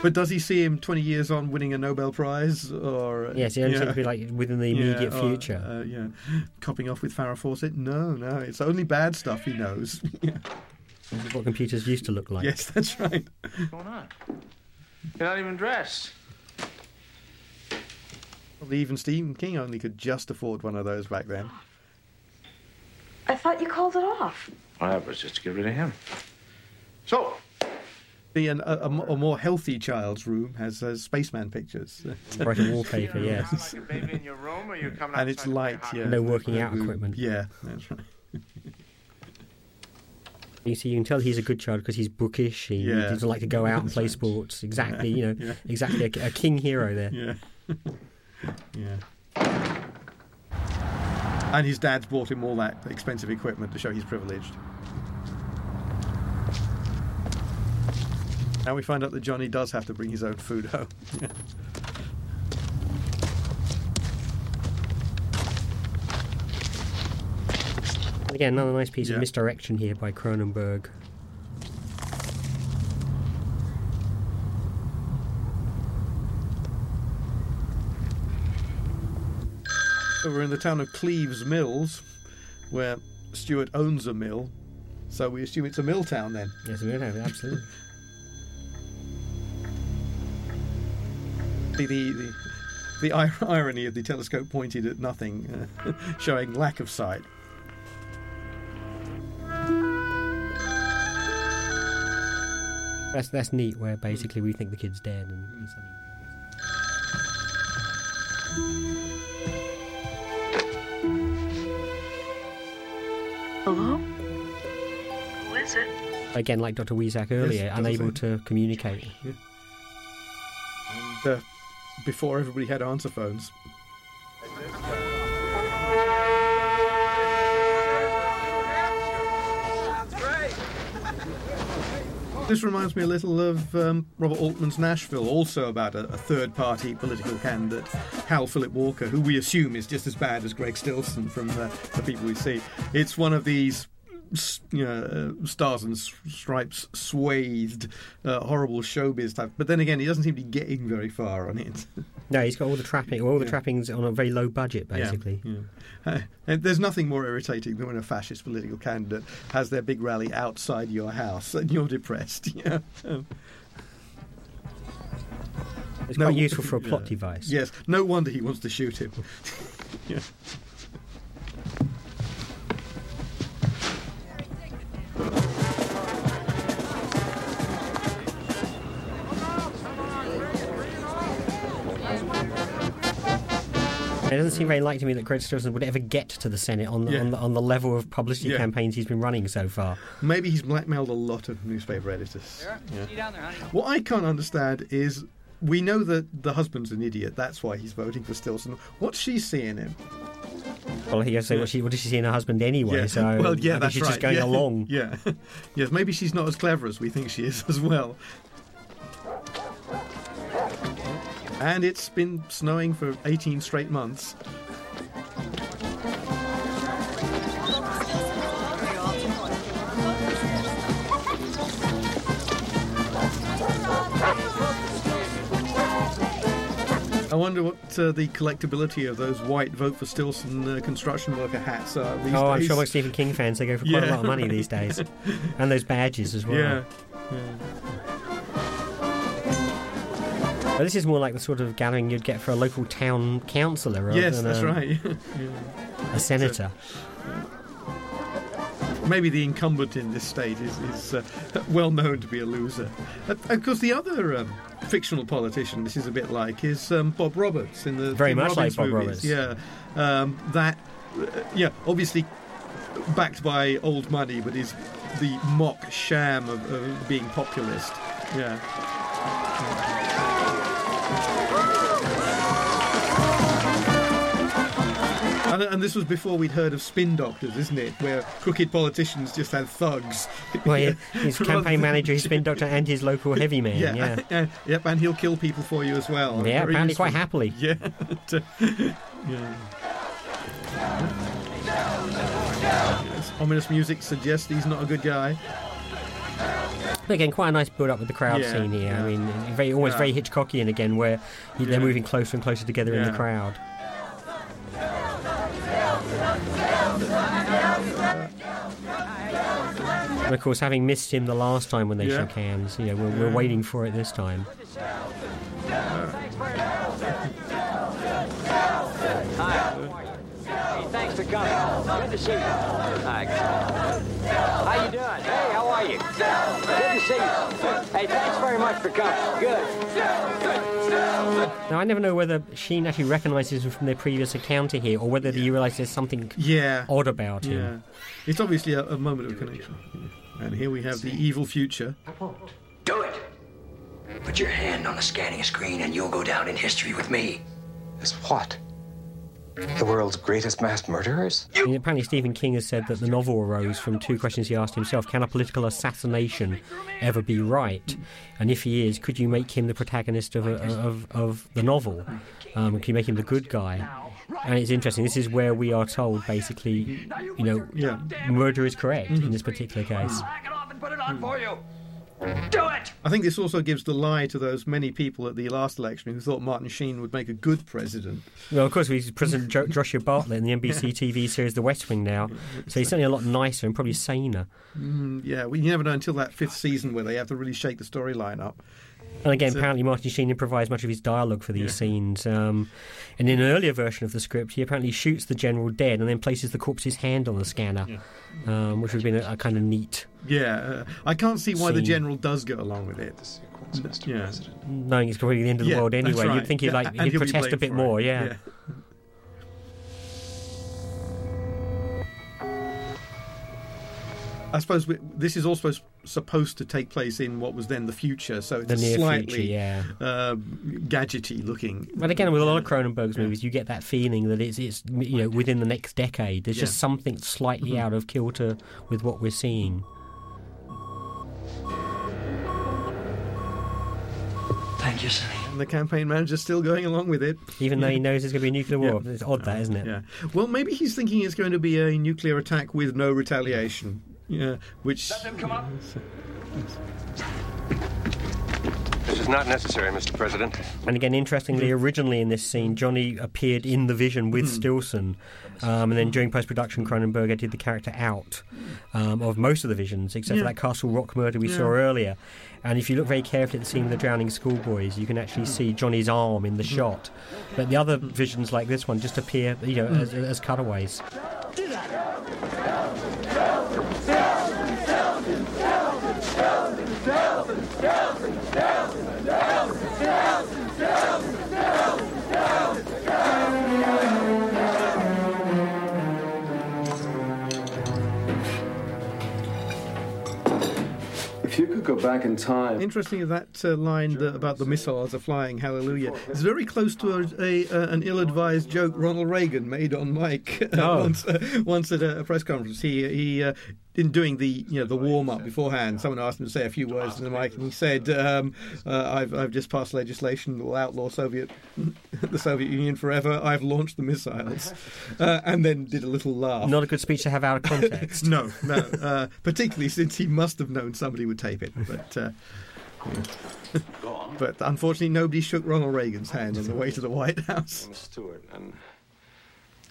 But does he see him 20 years on winning a Nobel Prize? or Yes, he only yeah. seems to be like within the immediate Yeah, or, future. uh, yeah, copping off with Farrah Fawcett? No, no, it's only bad stuff he knows. yeah. This is what computers used to look like. Yes, that's right. What's going on? You're not even dressed. Well, even Stephen King only could just afford one of those back then. I thought you called it off. Well, that was just to get rid of him. So, The an, a, a a more healthy child's room has uh, spaceman pictures. Brighter wallpaper, yes. Like a baby in your room, or you coming and it's light, yeah. No working out equipment. Yeah, that's right. You see, you can tell he's a good child because he's bookish. He, he doesn't like to go out and play right. sports. Exactly, you know, Yeah. exactly a, a king hero there. Yeah. yeah. And his dad's bought him all that expensive equipment to show he's privileged. Now we find out that Johnny does have to bring his own food home. again, another nice piece Yeah. of misdirection here by Cronenberg. So we're in the town of Cleaves Mills, where Stuart owns a mill. So we assume it's a mill town then. Yes, we have absolutely. The the the, the irony of the telescope pointed at nothing, uh, showing lack of sight. That's that's neat. Where basically we think the kid's dead, and, and Hello? Who is it? again, like Dr. Weizak earlier, doesn't unable to communicate. And uh, before everybody had answer phones. This reminds me a little of um, Robert Altman's Nashville, also about a, a third party political candidate, Hal Philip Walker, who we assume is just as bad as Greg Stilson from the, the people we see. It's one of these you know, uh, stars and stripes swathed, uh, horrible showbiz type. But then again, he doesn't seem to be getting very far on it. No, he's got all the trapping, all the Yeah. trappings on a very low budget, basically. yeah. Uh, there's nothing more irritating than when a fascist political candidate has their big rally outside your house and you're depressed. Yeah. Um, It's quite useful for a plot device. Yes. No wonder he wants to shoot him. yeah. It doesn't seem very likely to me that Greg Stilson would ever get to the Senate on the, Yeah. on, the, on the level of publicity Yeah. campaigns he's been running so far. Maybe he's blackmailed a lot of newspaper editors. Yeah. See you down there, honey. What I can't understand is we know that the husband's an idiot. That's why he's voting for Stilson. What's she seeing him? Well, he goes say what, she, what does she see in her husband anyway? Yeah. So well, yeah, think that's she's right. just going yeah. along. Yeah, yes. Maybe she's not as clever as we think she is as well. And it's been snowing for 18 straight months. I wonder what uh, the collectability of those white vote for Stilson uh, construction worker hats are these oh, I'm days. sure most Stephen King fans they go for quite a lot of money these days, and those badges as well. Yeah. But this is more like the sort of gathering you'd get for a local town councillor rather Yes, than that's a, right. Yeah. a senator. Maybe the incumbent in this state is, is uh, well known to be a loser. Uh, of course, the other um, fictional politician this is a bit like is um, Bob Roberts in the Very Tim much like Bob movies. Yeah, um, that uh, yeah, obviously backed by old money, but is the mock sham of, of being populist. Yeah. And, and this was before we'd heard of spin doctors, isn't it? Where crooked politicians just had thugs. Well, yeah, his campaign manager, his spin doctor, and his local heavy man. Yeah, Yeah, yeah, yep, and he'll kill people for you as well. Yeah, Very apparently useful. quite happily. Yeah, yeah. Yes, ominous music suggests he's not a good guy. But again, quite a nice build up with the crowd Yeah, scene here. yeah. I mean, very almost Yeah. very Hitchcockian again, where they're moving closer and closer together in the crowd. And of course, having missed him the last time when they Yeah. shook hands, you know, we're, we're waiting for it this time. Hey, thanks for coming. Good to see you. Hi. How you doing? Hey, how are you? Good to see you. Hey, thanks very much for coming. Good. Now, I never know whether Sheen actually recognises him from their previous encounter here, or whether he realises there's something Yeah. odd about him. Yeah. It's obviously a, a moment of connection. And here we have the evil future. Do it. Put your hand on the scanning screen and you'll go down in history with me. As what? The world's greatest mass murderers? And apparently, Stephen King has said that the novel arose from two questions he asked himself: Can a political assassination ever be right? And if he is, could you make him the protagonist of a, of, of the novel? Um, can you make him the good guy? And it's interesting. This is where we are told, basically, you know, Yeah. murder is correct in this particular case. Put it on for you. Do it. I think this also gives the lie to those many people at the last election who thought Martin Sheen would make a good president. Well, of course, he's President jo- Joshua Bartlett in the NBC TV series The West Wing now, so he's certainly a lot nicer and probably saner. Mm, yeah, well, you never know until that fifth season where they have to really shake the storyline up. And again, So- apparently Martin Sheen improvised much of his dialogue for these scenes. Um, and in an earlier version of the script, he apparently shoots the general dead and then places the corpse's hand on the scanner, um, which would have been a, a kind of neat, Yeah, uh, I can't see why the general does go along with it. Yeah. knowing it's probably the end of the Yeah, world anyway. right. You'd think he'd like he'd protest a bit for it. more, yeah. I suppose we, this is also supposed to take place in what was then the future, so it's The a near slightly future, yeah. uh, gadgety looking. But again, with a lot of Cronenberg's movies, you get that feeling that it's, it's you know within the next decade. There's just something slightly Mhm. out of kilter with what we're seeing. Thank you, Sonny. And the campaign manager's still going along with it. Even though he knows there's going to be a nuclear war. Yeah. It's odd, that isn't it? Yeah. Well, maybe he's thinking it's going to be a nuclear attack with no retaliation. Yeah, which. This is not necessary, Mr. President. And again, interestingly, originally in this scene, Johnny appeared in the vision with Hmm. Stilson, um, and then during post production, Cronenberg edited the character out um, of most of the visions, except Yeah. for that Castle Rock murder we Yeah. saw earlier. And if you look very carefully at the scene of the drowning schoolboys, you can actually see Johnny's arm in the Hmm. shot. But the other visions, like this one, just appear, you know, Hmm. as, as cutaways. If you go back in time. Interesting that uh, line that, about the missiles are flying hallelujah. It's very close to a, a, uh, an ill-advised joke Ronald Reagan made on Mike Oh. once, uh, once at a, a press conference. He he uh, in doing the you know the warm up beforehand, someone asked him to say a few words in the mic, and he said, um, uh, "I've I've just passed legislation that will outlaw Soviet the Soviet Union forever. I've launched the missiles," uh, and then did a little laugh. Not a good speech to have out of context. no, no, uh, particularly since he must have known somebody would tape it. But uh, but unfortunately, nobody shook Ronald Reagan's hand on the way to the White House. Stewart, and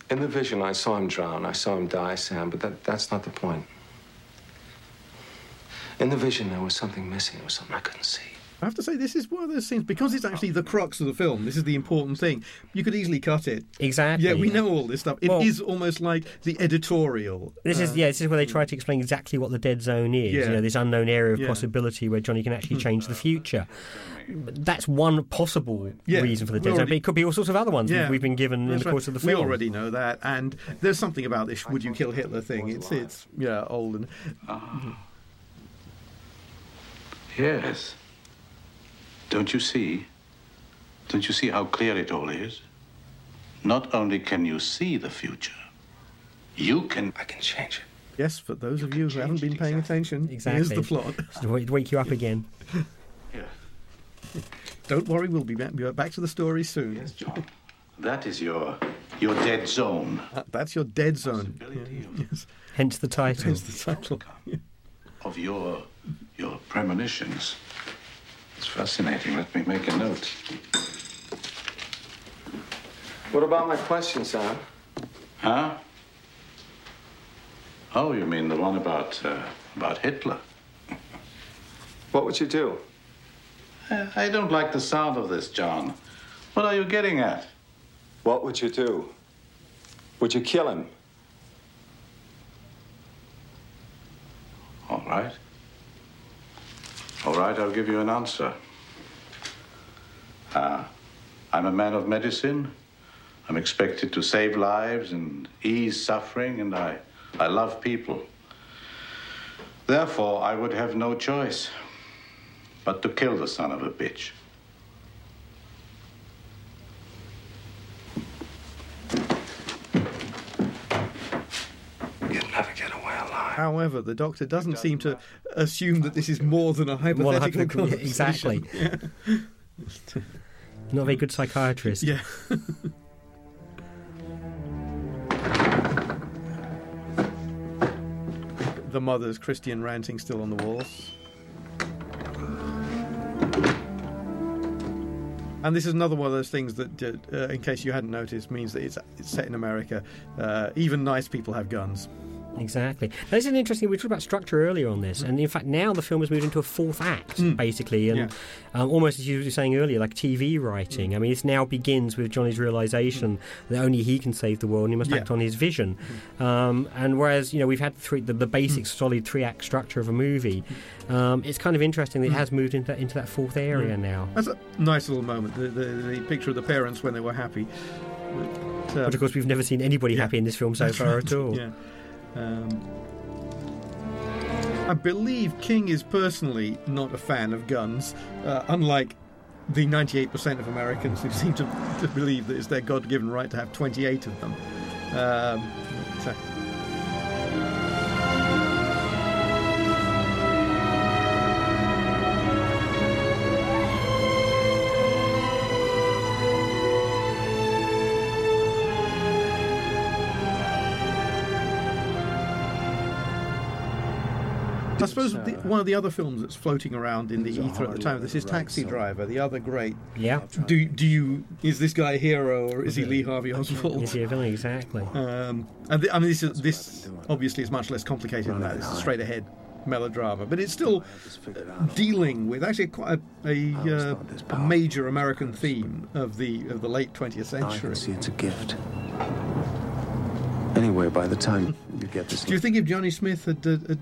in the vision, I saw him drown. I saw him die, Sam, but that, that's not the point. In the vision, there was something missing. There was something I couldn't see. I have to say, this is one of those scenes because it's actually the crux of the film. This is the important thing. You could easily cut it. Exactly. Yeah, we know all this stuff. It is Well- almost like the editorial. This is uh, yeah. This is where they try to explain exactly what the dead zone is. Yeah. You know, this unknown area of Yeah. possibility where Johnny can actually change the future. That's one possible Yeah, reason for the we dead zone, but it could be all sorts of other ones Yeah. we've- we've been given in That's the right. course of the film. We already know that, and there's something about this "Would you kill Hitler" thing. It's it's yeah old and Yes. Don't you see? Don't you see how clear it all is? Not only can you see the future, you can. I can change it. yes. For those of you who haven't been paying attention, Exactly. here's the plot. To wake wake you up again. Don't worry, we'll be back, be back to the story soon. Yes, John. That is your your dead zone. Uh, that's your dead zone. Yeah, yes. Hence the title. Hence the title. of your your premonitions. It's fascinating. Let me make a note. What about my question, Sam? Huh? Oh, you mean the one about uh, about Hitler? What would you do? I don't like the sound of this, John. What are you getting at? What would you do? Would you kill him? All right. All right, I'll give you an answer. Uh, I'm a man of medicine. I'm expected to save lives and ease suffering, and I, I love people. Therefore, I would have no choice but to kill the son of a bitch. You'd never get away alive. However, the Doctor doesn't seem to assume that this is more than a hypothetical. Hypothetical- yeah, conversation. exactly. Yeah. Not a very good psychiatrist. Yeah. the mother's Christian ranting still on the walls. And this is another one of those things that, uh, uh, in case you hadn't noticed, means that it's, it's set in America. Uh, even nice people have guns. Exactly. Is an interesting. We talked about structure earlier on this, and in fact, now the film has moved into a fourth act, basically, and um, almost as you were saying earlier, like TV writing. I mean, this now begins with Johnny's realization that only he can save the world, and he must Yeah. act on his vision. Um, and whereas you know we've had three, the, the basic solid three act structure of a movie, um, it's kind of interesting that it has moved into into that fourth area now. That's a nice little moment. The, the, the picture of the parents when they were happy. But, uh, But of course, we've never seen anybody yeah. happy in this film so far at all. Yeah. Um, I believe King is personally not a fan of guns, uh, unlike the 98% of Americans who seem to, to believe that it's their God given right to have 28 of them. Um, I suppose the, one of the other films that's floating around in the ether at the time, this is Taxi Driver, the other great. Yeah. Do do you is this guy a hero or is he Lee Harvey Oswald? Is he a villain? Exactly. Um, and the, I mean, this is this obviously is much less complicated than that. It's a straight ahead melodrama, but it's still uh, dealing with actually quite a, a, uh, a major American theme of the of the late 20th I century. can see it's a gift. Anyway, by the time you get this, Do you think if Johnny Smith had, uh, had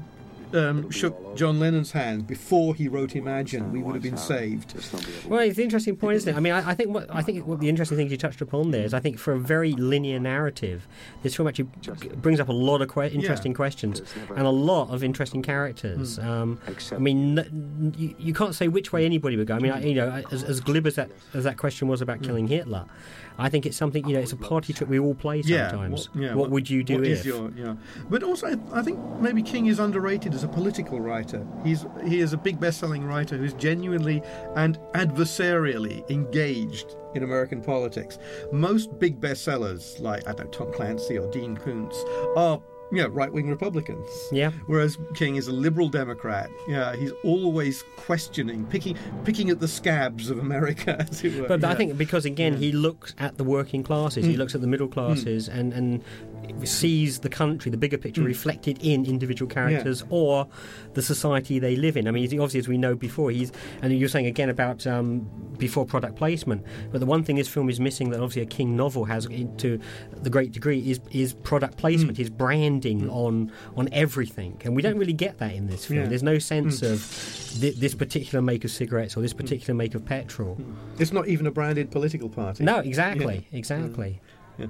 um, shook John Lennon's hand before he wrote Imagine, we would have been saved? Well, it's an interesting point, isn't it? I mean, I, I think what I think what the interesting thing you touched upon there is, I think for a very linear narrative, this film actually brings up a lot of que- interesting questions and a lot of interesting characters. Um, I mean, n- you, you can't say which way anybody would go. I mean, I, you know, as, as glib as that as that question was about killing Hitler, I think it's something. You know, it's a party trick we all play sometimes. what, yeah, what would you do what if? is your, yeah. But also, I, I think maybe King is underrated as a political writer. He's he is a big best-selling writer who's genuinely and adversarially engaged in American politics. Most big bestsellers, like I don't know Tom Clancy or Dean Koontz, are yeah, right wing Republicans. Yeah. Whereas King is a liberal Democrat. Yeah, he's always questioning, picking picking at the scabs of America, as it were. But I yeah. think because again he looks at the working classes, he Mm. looks at the middle classes, and and sees the country, the bigger picture, Mm. reflected in individual characters or the society they live in. I mean, obviously, as we know before, he's and you're saying again about um, before product placement. But the one thing this film is missing that obviously a King novel has to the great degree is is product placement, his branding mm. on on everything, and we don't really get that in this film. Yeah. There's no sense Mm. of thi- this particular make of cigarettes or this mm. particular make of petrol. Mm. It's not even a branded political party. No, exactly, exactly. Yeah.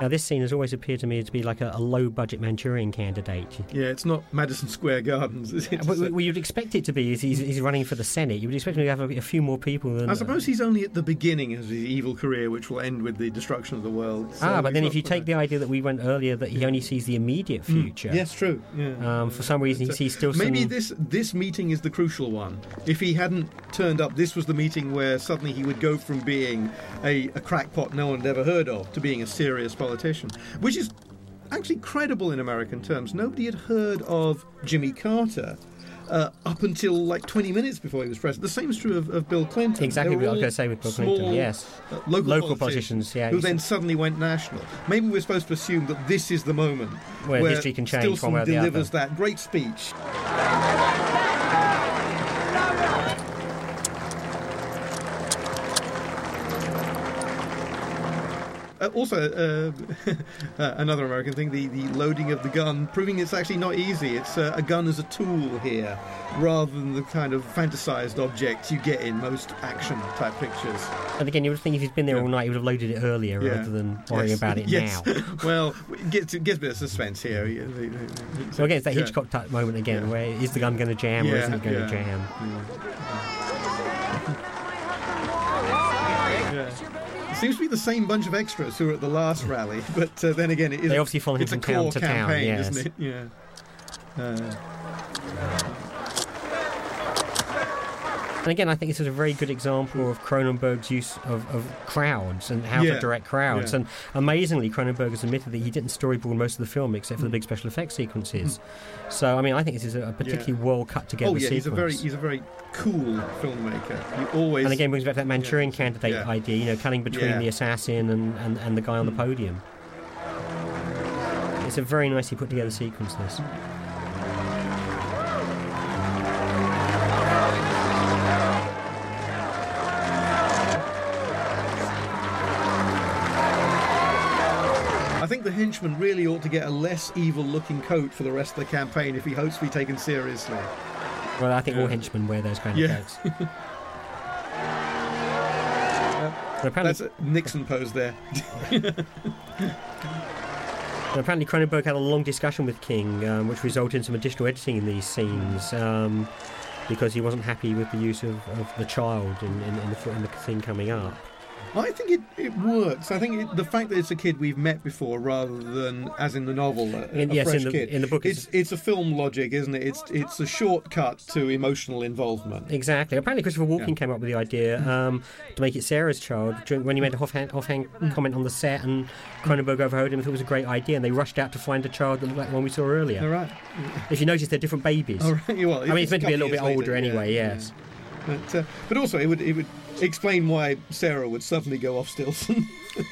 Now, this scene has always appeared to me to be like a, a low-budget Manchurian candidate. Yeah, it's not Madison Square Gardens. Is it? Well, well, you'd expect it to be. He's, he's, he's running for the Senate. You would expect him to have a, a few more people than. I suppose he's only at the beginning of his evil career, which will end with the destruction of the world. so ah, but then if you take the idea that we went earlier that he only sees the immediate Mm, future. Yes, true. Yeah. Um, for some reason, he sees still Maybe some. this this meeting is the crucial one. If he hadn't turned up, this was the meeting where suddenly he would go from being a, a crackpot no one had ever heard of to being a serious politician, which is actually credible in American terms. Nobody had heard of Jimmy Carter. Uh, up until like 20 minutes before he was president. The same is true of, of Bill Clinton. Exactly what I was going to say with Bill small, Clinton, yes. uh, local, Local politicians, politicians, yeah, Who then suddenly went national. Maybe we're supposed to assume that this is the moment Where history can change Stilson one way or the delivers that great speech. Uh, also, uh, uh, another American thing, the, the loading of the gun, proving it's actually not easy. It's uh, a gun as a tool here, rather than the kind of fantasized object you get in most action type pictures. And again, you would think if he's been there all night, he would have loaded it earlier Yeah. rather than worrying Yes. about it yes. now. well, it gets, it gets a bit of suspense here. Yeah, So again, it's that yeah. Hitchcock type moment again, where is the gun going to jam or isn't it going yeah. to jam? Yeah. It seems to be the same bunch of extras who were at the last rally, but uh, then again, it is They obviously follow him from town core to town, campaign, yes. isn't it? Yeah. Uh, And again, I think this is a very good example of Cronenberg's use of, of crowds and how Yeah. to direct crowds. Yeah. And amazingly, Cronenberg has admitted that he didn't storyboard most of the film except for the mm. big special effects sequences. Mm. So, I mean, I think this is a particularly well cut together oh yeah, sequence. he's a very he's a very cool filmmaker. You always and again, brings back that Manchurian candidate yeah. idea, you know, cutting between Yeah. The assassin and, and, and the guy on the mm. podium. It's a very nicely put together sequence, this. Think henchman really ought to get a less evil-looking coat for the rest of the campaign if he hopes to be taken seriously. Well, I think all henchmen wear those kind of Yeah. coats. But apparently, That's a Nixon pose there. but apparently Cronenberg had a long discussion with King, um, which resulted in some additional editing in these scenes um, because he wasn't happy with the use of, of the child in, in, in, the, in the thing coming up. I think it, it works. I think it, the fact that it's a kid we've met before, rather than as in the novel, a, In- a yes, in fresh the- kid. in the book it's it's a film logic, isn't it? It's it's a shortcut to emotional involvement. Exactly. Apparently, Christopher Walken Yeah. came up with the idea um, to make it Sarah's child during, when he made a offhand, offhand Mm. comment on the set, and Cronenberg overheard him and thought it was a great idea, and they rushed out to find a child that looked like the one we saw earlier. All right. If you notice, they're different babies. All right. Well, I mean, it's meant to be a little bit older later, yeah, anyway, yeah. yes. But uh, but also it would it would explain why Sarah would suddenly go off Stilson.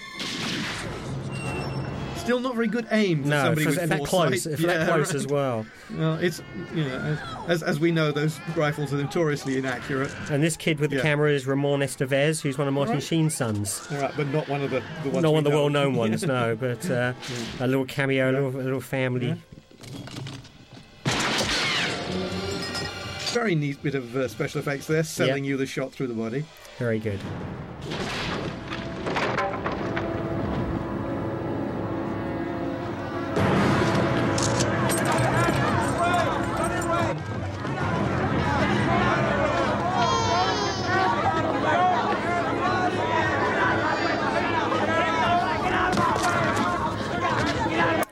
Still not very good aim for No, somebody for with that foresight. close- for that close as well. Well, it's you know as as we know, those rifles are notoriously inaccurate. And this kid with the Yeah. camera is Ramon Estevez, who's one of Martin Right. Sheen's sons. All right, but not one of the, the ones Not one of the well-known ones, no, but uh, a little cameo, a little, a little family. Very neat bit of uh, special effects there, selling you the shot through the body. Very good.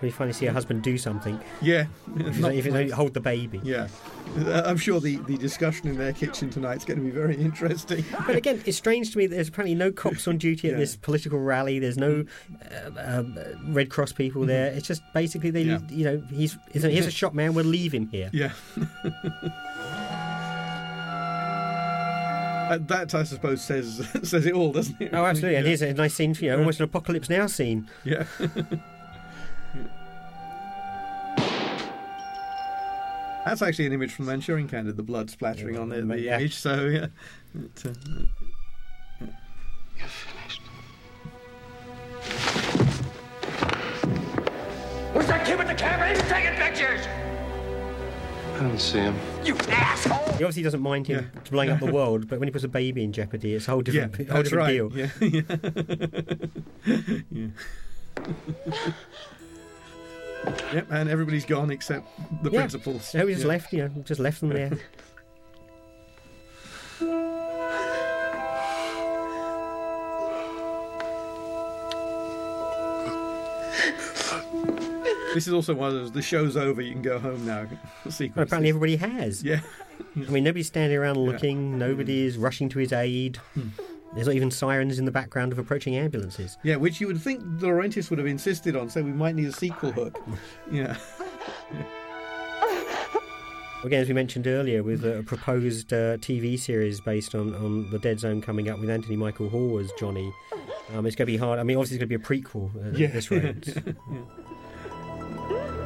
We finally see her husband do something. Yeah. If Not if you hold the baby. Yeah. Uh, I'm sure the, the discussion in their kitchen tonight is going to be very interesting. But again, it's strange to me that there's apparently no cops on duty at Yeah. this political rally. There's no uh, um, Red Cross people there. It's just basically they, Yeah. you know, he's he's here's a shop man. We'll leave him here. Yeah. Uh, that, I suppose, says says it all, doesn't it? Oh, absolutely. And Yeah. here's a nice scene for you, almost an apocalypse now scene. Yeah. That's actually an image from Manchurian Candidate, the blood splattering on the, the Yeah. image. So, yeah. It, uh, Where's that kid with the camera? He's taking pictures! I didn't see him. You asshole! He obviously doesn't mind him blowing up the world, but when he puts a baby in jeopardy, it's a whole yeah, different, whole that's different right. deal. Yeah. yeah. yep, and everybody's gone except the Yeah. principals. So we just Yeah. left, you know, just left them there. This is also one of those, the show's over, you can go home now. Well, apparently everybody has. Yeah. I mean, nobody's standing around looking. Nobody's rushing to his aid. Hmm. There's not even sirens in the background of approaching ambulances. Yeah, which you would think De Laurentiis would have insisted on, so we might need a sequel hook. Yeah. Again, as we mentioned earlier, with a proposed uh, TV series based on, on the Dead Zone coming up with Anthony Michael Hall as Johnny, um, it's going to be hard. I mean, obviously, it's going to be a prequel uh, Yeah. this rate.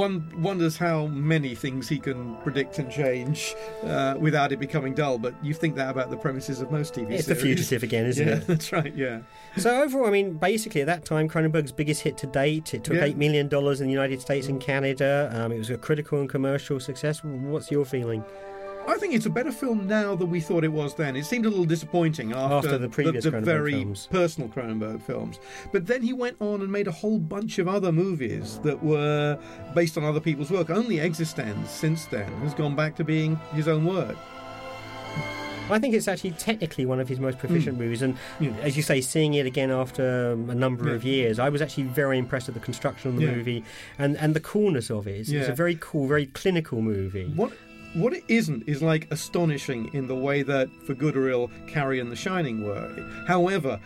One wonders how many things he can predict and change uh, without it becoming dull, but you think that about the premises of most TV series It's the fugitive again, isn't yeah, it? That's right, yeah. So overall, I mean, basically at that time, Cronenberg's biggest hit to date. It took Yeah. eight million dollars in the United States and Canada. Um, it was a critical and commercial success. What's your feeling? I think it's a better film now than we thought it was then. It seemed a little disappointing after, After the previous the, Cronenberg very films. personal Cronenberg films. But then he went on and made a whole bunch of other movies that were based on other people's work. Only eXistenZ since then has gone back to being his own work. I think it's actually technically one of his most proficient movies, and as you say, seeing it again after um, a number Yeah. of years, I was actually very impressed with the construction of the Yeah. movie and, and the coolness of it. It's, it's a very cool, very clinical movie. What what it isn't is like astonishing in the way that for good or ill Carrie and The Shining were. However,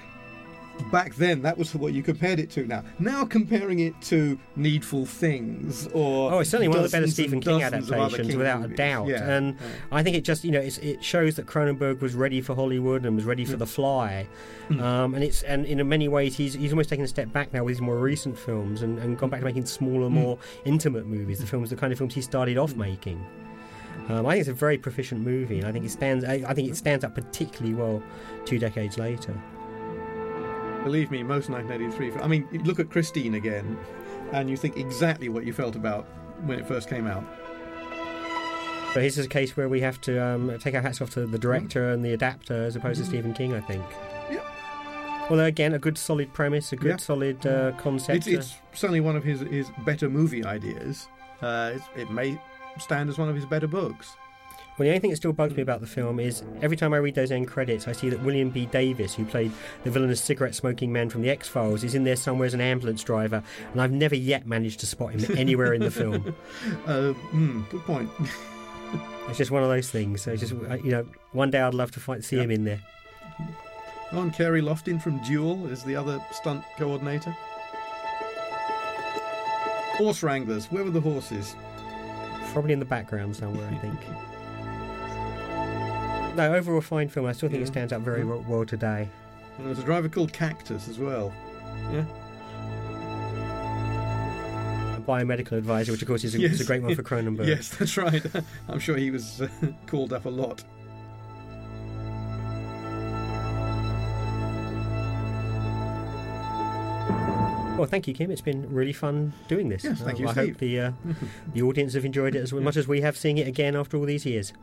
back then that was what you compared it to. Now, now comparing it to Needful Things or Oh, it's certainly one of the better Stephen King dozens of other adaptations, King without a doubt. Yeah, and I think it just, you know, it's, it shows that Cronenberg was ready for Hollywood and was ready for The Fly. Mm. Um, and it's and in many ways, he's he's almost taken a step back now with his more recent films and, and gone back to making smaller, Mm. more intimate movies. The films, the kind of films he started off making. Um, I think it's a very proficient movie, and I think it stands. I, I think it stands up particularly well two decades later. Believe me, most 1983. I mean, you look at Christine again, and you think exactly what you felt about when it first came out. But this is a case where we have to um, take our hats off to the director and the adapter as opposed to Stephen King, I think. Although again, a good solid premise, a good Yeah. solid uh, concept. It's, it's certainly one of his his better movie ideas. Uh, it's, it may stand as one of his better books. Well, the only thing that still bugs me about the film is every time I read those end credits, I see that William B. Davis, who played the villainous cigarette smoking man from The X Files, is in there somewhere as an ambulance driver, and I've never yet managed to spot him anywhere in the film. Uh, hmm, good point. It's just one of those things. So it's just, uh, you know, one day I'd love to find, see him in there. And Carey Loftin from Duel is the other stunt coordinator. Horse wranglers. Where were the horses? Probably in the background somewhere, I think. No, overall fine film. I still think it stands up very well, well today. And there was a driver called Cactus as well. Yeah. A biomedical advisor, which of course is a, is a great one for Cronenberg. Yes, that's right. I'm sure he was uh, called up a lot. Well, thank you, Kim. It's been really fun doing this. Yes, thank Uh, you, I Steve. hope the uh, the audience have enjoyed it as much as we have seeing it again after all these years.